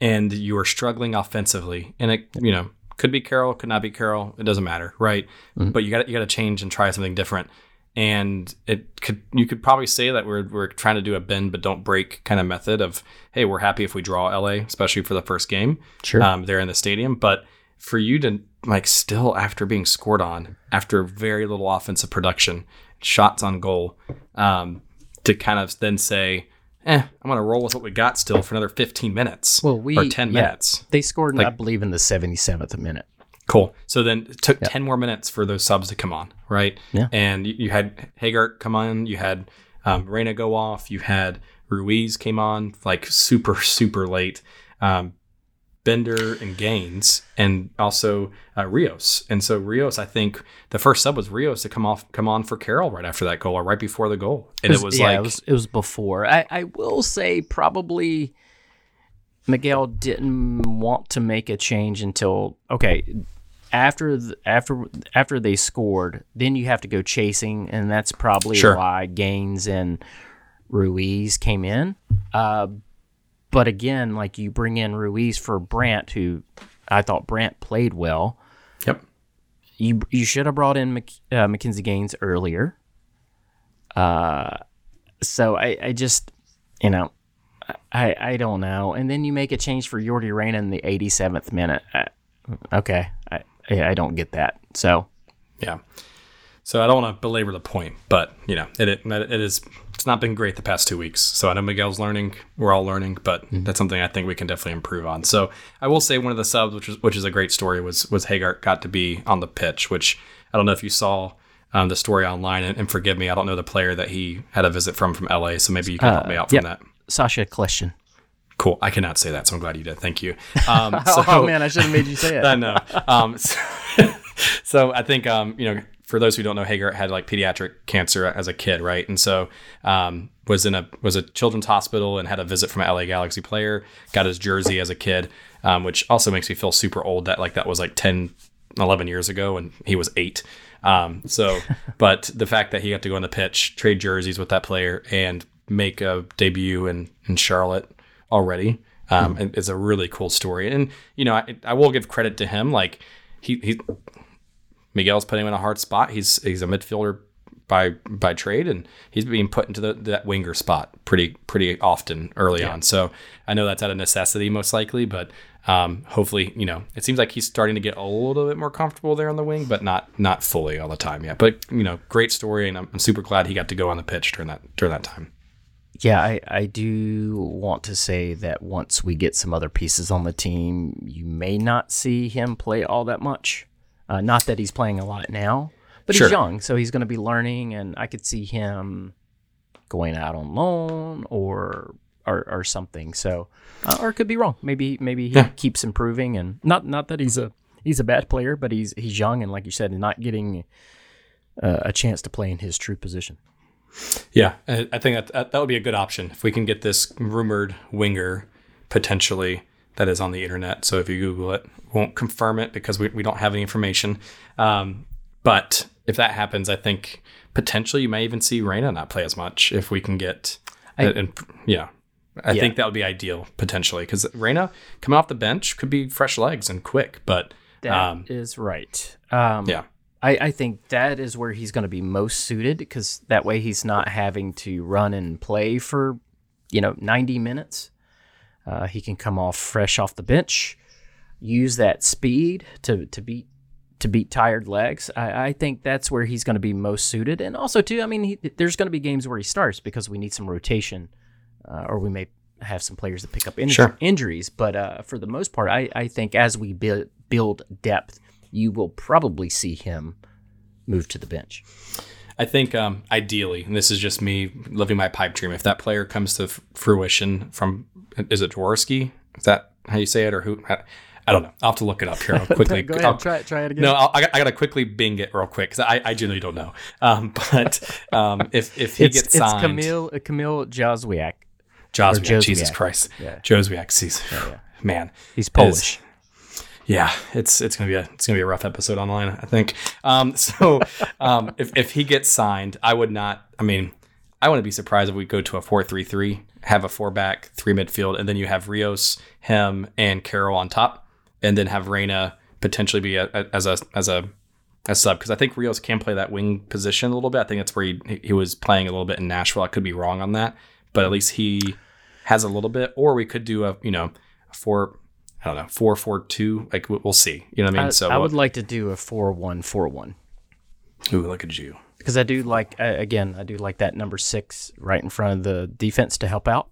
and you are struggling offensively, and it you know could be Karol, could not be Karol. It doesn't matter, right? Mm-hmm. But you got you got to change and try something different and it could you could probably say that we're we're trying to do a bend but don't break kind of method of hey we're happy if we draw LA especially for the first game sure. um, there in the stadium. But for you to like still after being scored on after very little offensive production shots on goal um, to kind of then say eh I'm gonna roll with what we got still for another 15 minutes well we or 10 yeah, minutes. they scored like, I believe in the 77th minute Cool. So then it took 10 more minutes for those subs to come on, right? Yeah. And you, you had Hegardt come on, you had um, Reyna go off, you had Ruiz came on like super, super late. Um, Bender and Gaines, and also uh, Rios. And so Rios, I think the first sub was Rios to come off, come on for Karol right after that goal or right before the goal, and it was, it was yeah, like it was, it was before. I, I will say probably Miguel didn't want to make a change until okay after the, after after they scored, then you have to go chasing, and that's probably sure. why Gaines and Ruiz came in. Uh, but again, like you bring in Ruiz for Brandt, who I thought Brandt played well. Yep. You you should have brought in Mc, uh, McKinze Gaines earlier. Uh, so I I just you know I I don't know, and then you make a change for Yordy Reyna in the 87th minute. Uh, okay, I I don't get that. So, yeah. So I don't want to belabor the point, but you know, it it, it is it's not been great the past two weeks. So I know Miguel's learning, we're all learning, but mm-hmm. that's something I think we can definitely improve on. So I will say one of the subs, which is which is a great story, was was Hegardt got to be on the pitch, which I don't know if you saw um, the story online, and, and, forgive me, I don't know the player that he had a visit from from LA, so maybe you can uh, help me out from yeah. that. Sacha Kljestan. Cool. I cannot say that, so I'm glad you did. Thank you. Um, so, oh man, I should have made you say it. I know. Um, so, so, I think um, you know, for those who don't know, Hegardt had like pediatric cancer as a kid, right? And so um, was in a was a children's hospital and had a visit from an LA Galaxy player. Got his jersey as a kid, um, which also makes me feel super old. That like that was like 10, 11 years ago, and he was eight. Um, so, but the fact that he got to go on the pitch, trade jerseys with that player, and make a debut in in Charlotte already. Um, mm-hmm. It's a really cool story, and you know, I, I will give credit to him. Like he, he Miguel's putting him in a hard spot. He's he's a midfielder by by trade, and he's being put into the, that winger spot pretty pretty often early yeah. on. So I know that's out of necessity, most likely, but um, hopefully, you know, it seems like he's starting to get a little bit more comfortable there on the wing, but not not fully all the time yet. But you know, great story, and I'm, I'm super glad he got to go on the pitch during that during that time. Yeah, I, I do want to say that once we get some other pieces on the team, you may not see him play all that much. Uh, not that he's playing a lot now, but sure. he's young, so he's going to be learning, and I could see him going out on loan or or, or something. So, uh, or it could be wrong. Maybe maybe he yeah. keeps improving, and not not that he's a he's a bad player, but he's he's young, and like you said, not getting uh, a chance to play in his true position. Yeah, I think that that would be a good option if we can get this rumored winger potentially that is on the internet. So if you Google it, won't confirm it because we, we don't have any information. Um, but if that happens, I think potentially you may even see Reyna not play as much if we can get. I, and, yeah, I yeah. think that would be ideal potentially because Reyna coming off the bench could be fresh legs and quick. But that um, is right. Um, yeah. I, I think that is where he's going to be most suited because that way he's not having to run and play for, you know, 90 minutes. Uh, he can come off fresh off the bench, use that speed to, to beat to beat tired legs. I, I think that's where he's going to be most suited. And also, too, I mean, he, there's going to be games where he starts because we need some rotation uh, or we may have some players that pick up inj- Sure. injuries. But uh, for the most part, I, I think as we build build depth, you will probably see him move to the bench. I think um, ideally, and this is just me living my pipe dream, if that player comes to f- fruition from, is it Jaworski? Is that how you say it, or who? I, I don't know. I'll have to look it up here I'll quickly. Go ahead, I'll- try it. Try it again. no, I'll, I, got, to quickly bing it real quick because I, I genuinely don't know. Um, but um, if if he it's, gets it's signed, Kamil uh, Kamil Jozwiak. Joswiak, Jozwiak. Jesus Christ, Yeah. Joswiak, sees, man, He's Polish. Yeah, it's it's gonna be a it's gonna be a rough episode online, I think. Um, so um, if if he gets signed, I would not. I mean, I wouldn't be surprised if we go to a four three three, have a four back, three midfield, and then you have Rios, him, and Karol on top, and then have Reyna potentially be a, a- as a as a a sub because I think Rios can play that wing position a little bit. I think that's where he he was playing a little bit in Nashville. I could be wrong on that, but at least he has a little bit. Or we could do a you know four. I don't know four four two. Like we- we'll see. You know what I mean? I, so I would like to do a four-one-four-one Ooh, look at you. because I do like uh, again I do like that number six right in front of the defense to help out,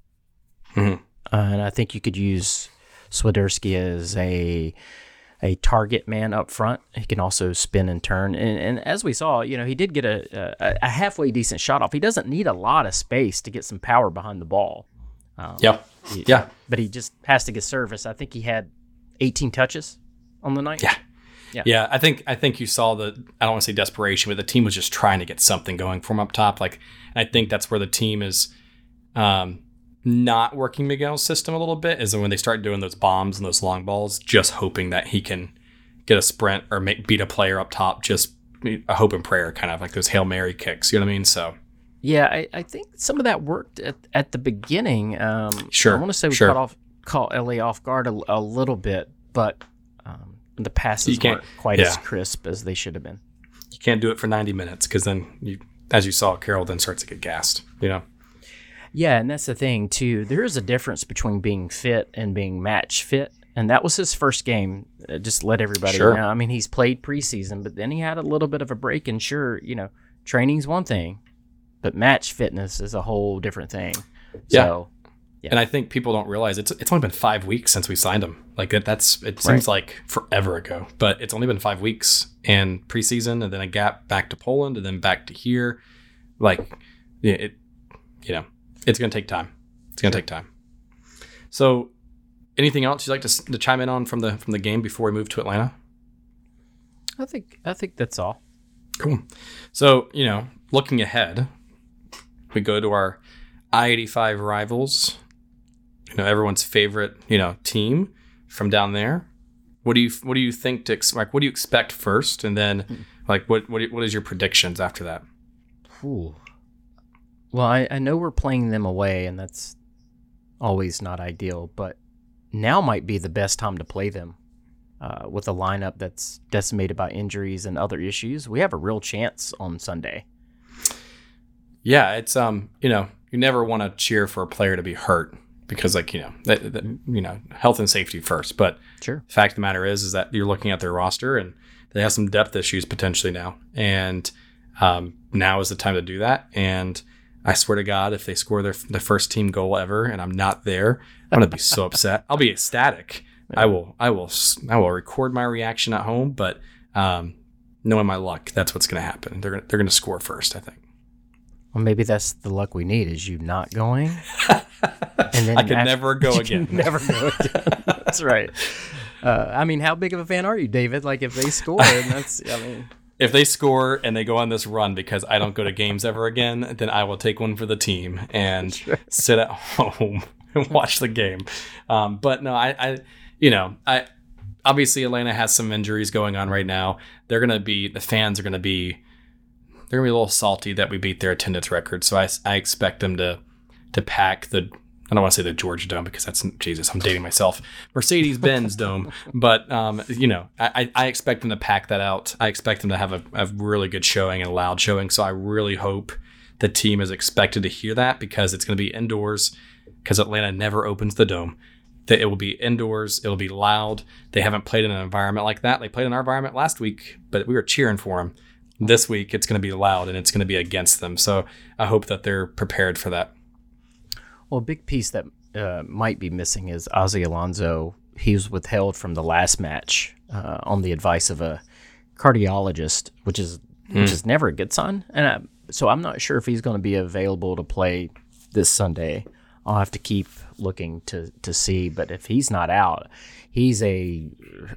Mhm. uh, and I think you could use Swiderski as a a target man up front. He can also spin and turn, and, and as we saw, you know, he did get a, a a halfway decent shot off. He doesn't need a lot of space to get some power behind the ball. Yeah, yeah, but he just has to get service. I think he had 18 touches on the night. yeah. Yeah. Yeah, I think I think you saw the I don't want to say desperation, but the team was just trying to get something going from up top. Like I think that's where the team is um, not working Miguel's system a little bit is when they start doing those bombs and those long balls, just hoping that he can get a sprint or make beat a player up top. Just a hope and prayer, kind of like those hail mary kicks. You know what I mean? So Yeah, I, I think some of that worked at, at the beginning. Um, Sure, I want to say we sure. caught off caught LA off guard a, a little bit, but um, the passes weren't quite as crisp as they should have been. you can't do it for ninety minutes because then you, as you saw, Karol then starts to get gassed. You know? Yeah, and that's the thing too. There is a difference between being fit and being match fit, and that was his first game. Uh, just let everybody Sure. know. I mean, he's played preseason, but then he had a little bit of a break. And sure, you know, training's one thing, but match fitness is a whole different thing. Yeah. So, Yeah. And I think people don't realize it's it's only been five weeks since we signed him. Like that, that's it seems like forever ago, but it's only been five weeks and preseason, and then a gap back to Poland, and then back to here. Like, yeah, it, you know, it's gonna take time. It's gonna take time. So, anything else you'd like to, to chime in on from the from the game before we move to Atlanta? I think I think that's all. Cool. So, you know, looking ahead, we go to our I 85 rivals, you know, everyone's favorite, you know, team from down there. What do you what do you think to ex- like what do you expect first and then like what what what is your predictions after that? Ooh. Well, I, I know we're playing them away, and that's always not ideal, but now might be the best time to play them. Uh, with a lineup that's decimated by injuries and other issues, we have a real chance on Sunday. Yeah, it's um, you know, you never want to cheer for a player to be hurt because like, you know, that, that, you know, health and safety first, but Sure. fact of the matter is is that you're looking at their roster and they have some depth issues potentially now. And um, now is the time to do that. And i swear to god if they score their the first team goal ever and i'm not there i'm gonna be so upset. I'll be ecstatic. I will i will i will record my reaction at home but um, knowing my luck that's what's gonna happen. They're gonna, they're gonna score first i think Well, maybe that's the luck we need is you not going. and then i could after- never go can again never go again. that's right. Uh, I mean, how big of a fan are you, David? Like, if they score, and that's, I mean, if they score and they go on this run because I don't go to games ever again, then I will take one for the team and sit at home and watch the game. Um, but no, I, I, you know, I obviously Atlanta has some injuries going on right now. They're gonna be the fans are gonna be they're gonna be a little salty that we beat their attendance record. So I, I expect them to to pack the I don't want to say the Georgia Dome because that's Jesus. I'm dating myself. Mercedes Benz Dome, but um, you know, I, I expect them to pack that out. I expect them to have a, a really good showing and a loud showing. So I really hope the team is expected to hear that because it's going to be indoors. Because Atlanta never opens the dome. That it will be indoors. It'll be loud. They haven't played in an environment like that. They played in our environment last week, but we were cheering for them. This week, it's going to be loud and it's going to be against them. So I hope that they're prepared for that. Well, a big piece that uh, might be missing is Ozzie Alonso. He was withheld from the last match uh, on the advice of a cardiologist, which is which is never a good sign. And I, so I'm not sure if he's going to be available to play this Sunday. I'll have to keep looking to to see. But if he's not out, he's a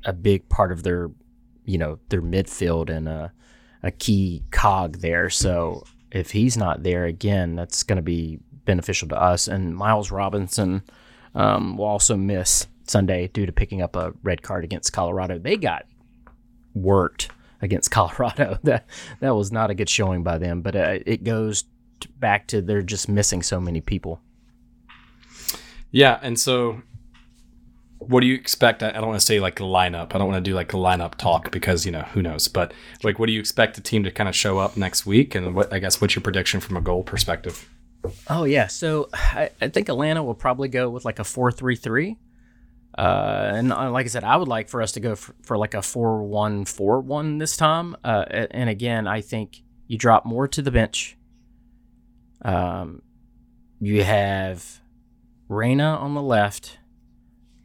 a big part of their you know their midfield and a a key cog there. So if he's not there again, that's going to be beneficial to us. And Miles Robinson um, will also miss Sunday due to picking up a red card against Colorado. They got worked against Colorado. That that was not a good showing by them. But uh, it goes back to they're just missing so many people. Yeah, and so what do you expect? I don't want to say like lineup. I don't want to do like lineup talk because you know who knows. But like, what do you expect the team to kind of show up next week? And what I guess what's your prediction from a goal perspective? Oh yeah, so I, I think Atlanta will probably go with like a four three three. Uh, and uh, like I said, I would like for us to go for, for like a four one four one this time. Uh, and again, I think you drop more to the bench. Um, you have Reyna on the left.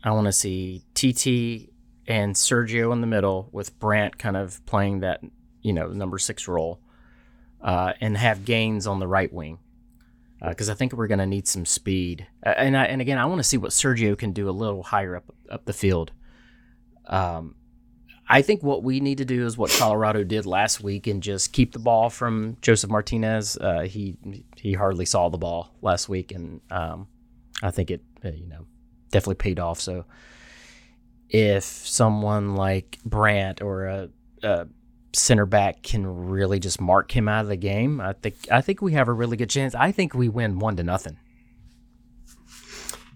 I want to see Titi and Sergio in the middle with Brandt kind of playing that you know number six role, uh, and have Gaines on the right wing because I think we're going to need some speed. Uh, and I, and again, I want to see what Sergio can do a little higher up up the field. Um, I think what we need to do is what Colorado did last week and just keep the ball from Josef Martinez. Uh, he he hardly saw the ball last week, and um, I think it uh, you know definitely paid off. So if someone like Brandt or a, a center back can really just mark him out of the game, I think I think we have a really good chance. I think we win one to nothing.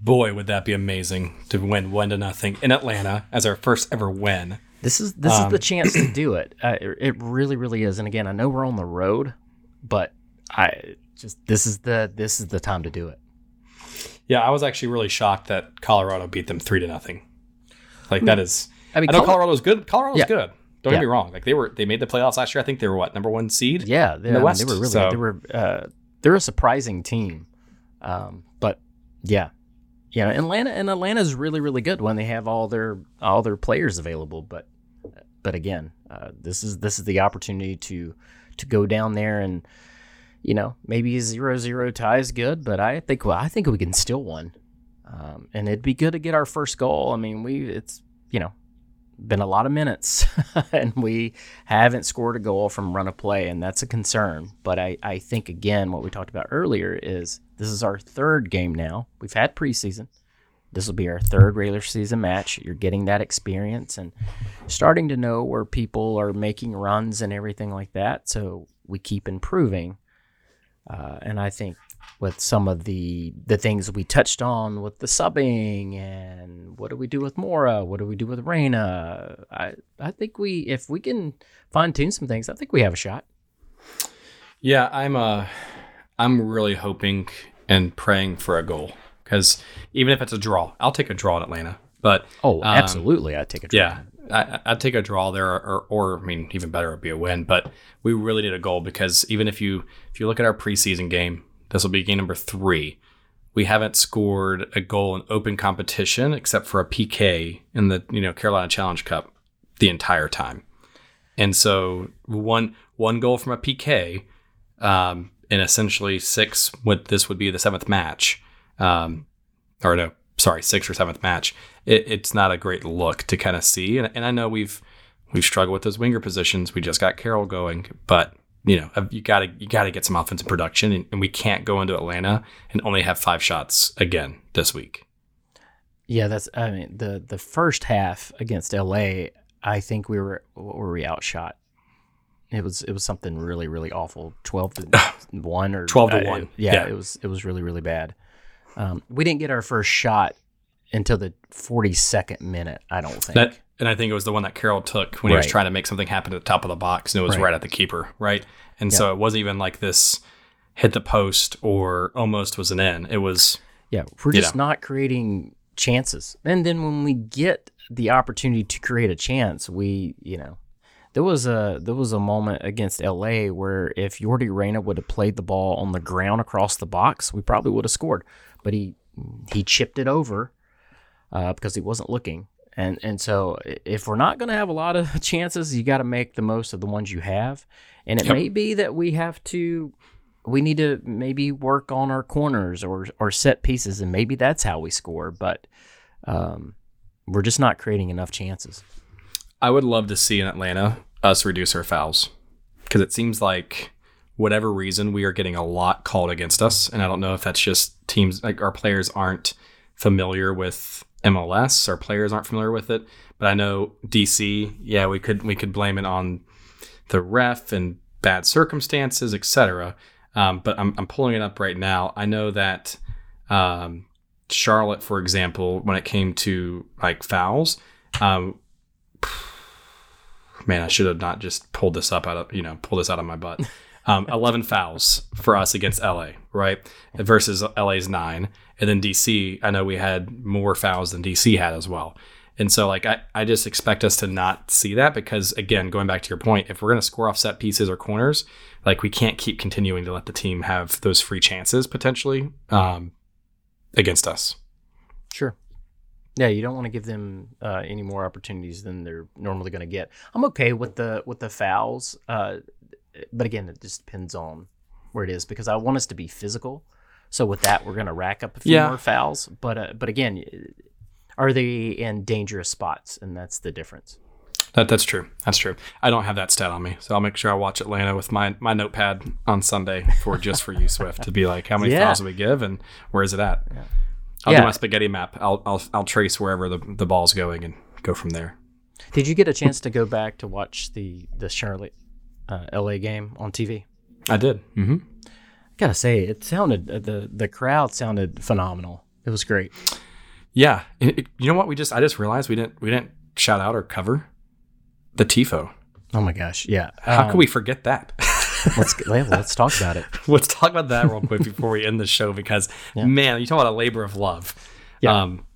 Boy, would that be amazing to win one to nothing in Atlanta as our first ever win. This is this is the chance to do it. Uh, it. It really, really is. And again, I know we're on the road, but I just this is the this is the time to do it. Yeah, I was actually really shocked that Colorado beat them three to nothing. Like that is, I mean, I mean, know Col- Colorado's good. Colorado's Yeah. good. Don't get me wrong. Like they were, they made the playoffs last year. I think they were what number one seed. Yeah, they, the I mean, West, they were really so- they were uh, they're a surprising team. Um, but yeah, yeah, Atlanta and Atlanta's really really good when they have all their all their players available. But but again, uh, this is this is the opportunity to to go down there and you know maybe a zero zero tie is good, but I think well I think we can still win, um, and it'd be good to get our first goal. I mean we it's you know been a lot of minutes and we haven't scored a goal from run of play and that's a concern. But I, I think again what we talked about earlier is this is our third game now. We've had preseason. This will be our third regular season match. You're getting that experience and starting to know where people are making runs and everything like that. So we keep improving uh, and I think with some of the the things we touched on with the subbing and what do we do with Mora, what do we do with Reyna, I I think we if we can fine tune some things, I think we have a shot. Yeah, I'm uh I'm really hoping and praying for a goal because even if it's a draw, I'll take a draw in Atlanta. But Oh, Um, absolutely, I take a try. yeah, I, I'd take a draw there, or, or I mean, even better would be a win. But we really need a goal because even if you if you look at our preseason game, this will be game number three. We haven't scored a goal in open competition except for a PK in the you know Carolina Challenge Cup the entire time. And so one one goal from a PK, um, essentially six. What this would be the seventh match, um, or no, sorry, sixth or seventh match. It, it's not a great look to kind of see, and, and I know we've we've struggled with those winger positions. We just got Carroll going, but you know you got to you got to get some offensive production, and, and we can't go into Atlanta and only have five shots again this week. Yeah, that's I mean the the first half against LA, I think we were what were we outshot. It was it was something really really awful, twelve to one or 12 to uh, one. Yeah, Yeah. it was it was really really bad. Um, we didn't get our first shot until the forty second minute. I don't think. That and I think it was the one that Karol took when he was trying to make something happen at the top of the box, and it was Right. right, at the keeper, right? And so it wasn't even like this hit the post or almost was an in. It was Yeah, we're just know. not creating chances. And then when we get the opportunity to create a chance, we, you know, there was a there was a moment against LA where if Yordy Reyna would have played the ball on the ground across the box, we probably would have scored. but he he chipped it over uh, because he wasn't looking. And and so if we're not going to have a lot of chances, you got to make the most of the ones you have. And it Yep. may be that we have to we need to maybe work on our corners or or set pieces, and maybe that's how we score. But um, we're just not creating enough chances. I would love to see in Atlanta us reduce our fouls because it seems like whatever reason we are getting a lot called against us, and I don't know if that's just teams like our players aren't familiar with MLS, our players aren't familiar with it. But I know DC, yeah, we could we could blame it on the ref and bad circumstances, etc. Um, but I'm I'm pulling it up right now. I know that um, Charlotte, for example, when it came to like fouls, um, man, I should have not just pulled this up out of you know pull this out of my butt. Um, Eleven fouls for us against LA, right? Versus LA's nine, and then DC. I know we had more fouls than DC had as well. And so, like, I, I just expect us to not see that because, again, going back to your point, if we're going to score off set pieces or corners, like, we can't keep continuing to let the team have those free chances potentially um, against us. Sure. Yeah, you don't want to give them uh, any more opportunities than they're normally going to get. I'm okay with the with the fouls, uh, but again, it just depends on where it is because I want us to be physical. So with that, we're going to rack up a few Yeah. more fouls. But uh, but again, are they in dangerous spots, and that's the difference. That that's true. That's true. I don't have that stat on me, so I'll make sure I watch Atlanta with my my notepad on Sunday for just for you, Swift, to be like, how many Yeah. fouls do we give and where is it at? I'll Yeah. do my spaghetti map. I'll I'll I'll trace wherever the the ball's going and go from there. Did you get a chance to go back to watch the the Charlotte uh, L.A. game on TV? I did. Mm-hmm. Gotta say, it sounded uh, the the crowd sounded phenomenal. It was great. Yeah. It- it- you know what? We just I just realized we didn't we didn't shout out or cover the tifo. Oh my gosh, yeah. How Um, could we forget that? Let's let's talk about it. Let's talk about that real quick before we end the show because man, you talk about a labor of love. Yeah. Um,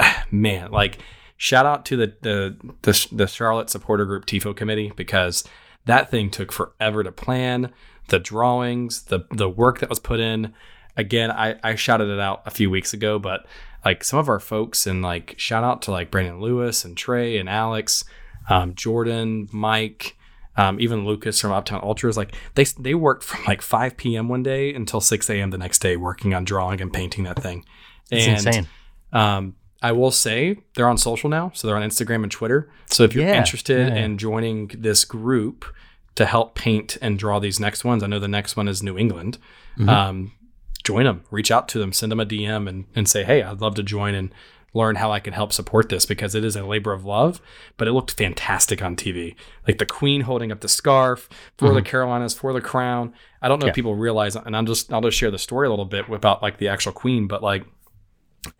man, like shout out to the the the, the Charlotte supporter group Tifo committee because that thing took forever to plan. The drawings, the the work that was put in. Again, I I shouted it out a few weeks ago, but like some of our folks and like shout out to like Brandon Lewis and Trey and Alex, um, Jordan, Mike. Um, even Lucas from Uptown Ultra is like they they worked from like 5 p.m. one day until 6 a.m. the next day, working on drawing and painting that thing. It's and insane. um, I will say they're on social now, so they're on Instagram and Twitter. So if you're Yeah, interested yeah. in joining this group to help paint and draw these next ones, I know the next one is New England. Mm-hmm. Um, join them, reach out to them, send them a DM, and and say, hey, I'd love to join and learn how I can help support this because it is a labor of love. But it looked fantastic on TV, like the Queen holding up the scarf for the Carolinas for the crown. I don't know Mm-hmm. Yeah. if people realize, and I'm just I'll just share the story a little bit about like the actual Queen, but like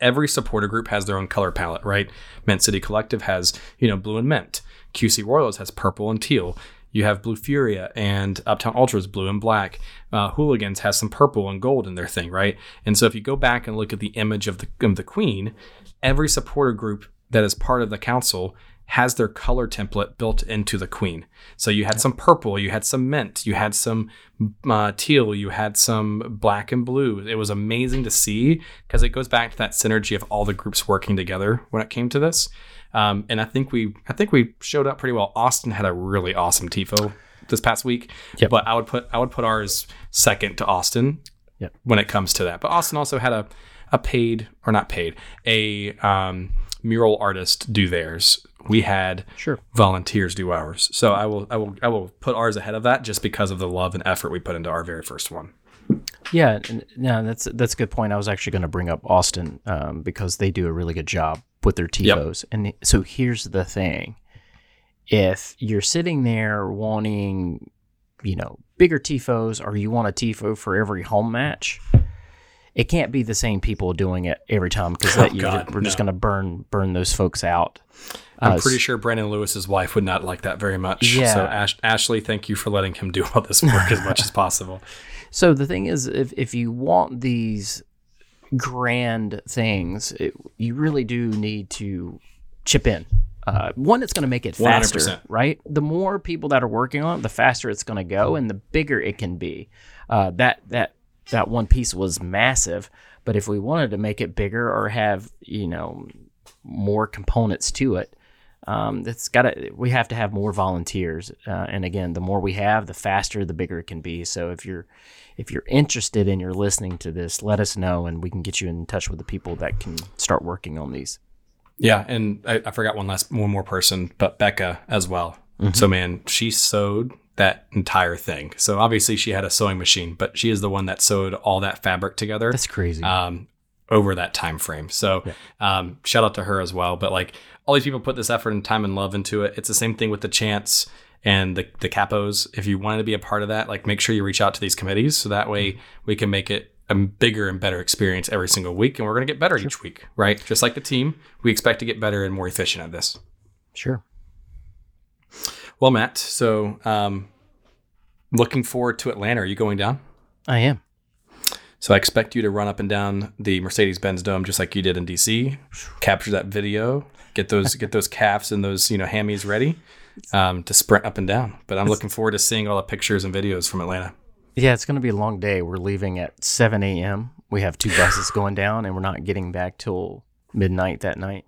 every supporter group has their own color palette, right? Mint City Collective has, you know, blue and mint. QC Royals has purple and teal. You have Blue Furia and Uptown Ultras blue and black. Uh, Hooligans has some purple and gold in their thing, right? And so if you go back and look at the image of the of the Queen, every supporter group that is part of the council has their color template built into the Queen. So you had some purple, you had some mint, you had some uh, teal, you had some black and blue. It was amazing to see because it goes back to that synergy of all the groups working together when it came to this. Um, and I think we, I think we showed up pretty well. Austin had a really awesome tifo this past week, Yep. but I would put, I would put ours second to Austin Yep. when it comes to that. But Austin also had a, a paid or not paid, a um, mural artist do theirs. We had Sure. volunteers do ours. So I will I will I will put ours ahead of that just because of the love and effort we put into our very first one. Yeah, no, that's that's a good point. I was actually going to bring up Austin um, because they do a really good job with their tifos. And so here's the thing: if you're sitting there wanting, you know, bigger tifos, or you want a tifo for every home match, it can't be the same people doing it every time because Oh, God, we're just going to burn burn those folks out. I'm Uh, pretty sure Brandon Lewis's wife would not like that very much. Yeah. So Ash- Ashley, thank you for letting him do all this work as much as possible. So the thing is, if if you want these grand things, it, you really do need to chip in. Uh, one, it's going to make it faster, 100%. right? The more people that are working on it, the faster it's going to go, and the bigger it can be. Uh, that that that one piece was massive, But if we wanted to make it bigger or have you know more components to it, um, it's got to. We have to have more volunteers, uh, and again, the more we have, the faster, the bigger it can be. So if you're if you're interested and you're listening to this, let us know, and we can get you in touch with the people that can start working on these. Yeah, and I, I forgot one last one more person, but Becca as well. So man, she sewed that entire thing. So obviously she had a sewing machine, but she is the one that sewed all that fabric together. That's crazy. um, over that time frame. So um, shout out to her as well. But like all these people put this effort and time and love into it. It's the same thing with the chants and the the capos. If you wanted to be a part of that, like make sure you reach out to these committees so that way we can make it a bigger and better experience every single week, and we're going to get better each week, right? Just like the team, we expect to get better and more efficient at this. sure. Well, Matt, so um, looking forward to Atlanta. Are you going down? I am. So I expect you to run up and down the Mercedes-Benz Dome just like you did in DC. Capture that video, get those get those calves and those you know hammies ready um, to sprint up and down. But I'm looking forward to seeing all the pictures and videos from Atlanta. Yeah, it's going to be a long day. We're leaving at 7 a.m. We have two buses going down, and we're not getting back till midnight that night.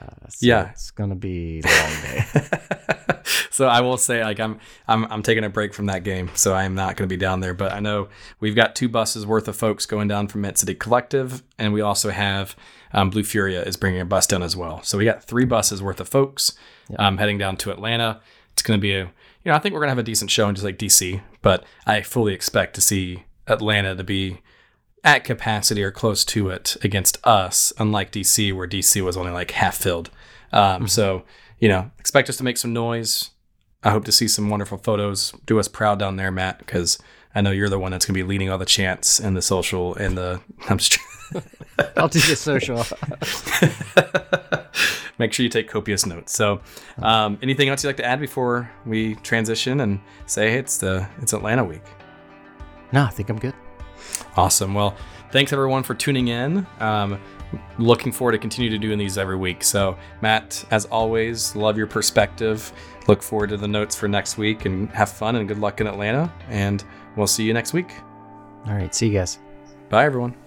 Uh, so Yeah. it's going to be a long day. so I will say, like I'm, I'm, I'm taking a break from that game, so I am not going to be down there. But I know we've got two buses worth of folks going down from Mint City Collective, and we also have um, Blue Furia is bringing a bus down as well. So we got three buses worth of folks um, heading down to Atlanta. It's going to be a, you know, I think we're going to have a decent show in just like DC, but I fully expect to see Atlanta to be at capacity or close to it against us, unlike DC, where DC was only like half filled. Um, So, you know, expect us to make some noise. I hope to see some wonderful photos. Do us proud down there, Matt, because I know you're the one that's going to be leading all the chants and the social and the. I'm just. I'll do the social. Make sure you take copious notes. So, um, anything else you'd like to add before we transition and say hey, it's the it's Atlanta week? no, I think I'm good. Awesome. Well, thanks everyone for tuning in. Um, looking forward to continue to doing these every week. So, Matt, as always, love your perspective. Look forward to the notes for next week and have fun and good luck in Atlanta. And we'll see you next week. All right. See you guys. Bye, everyone.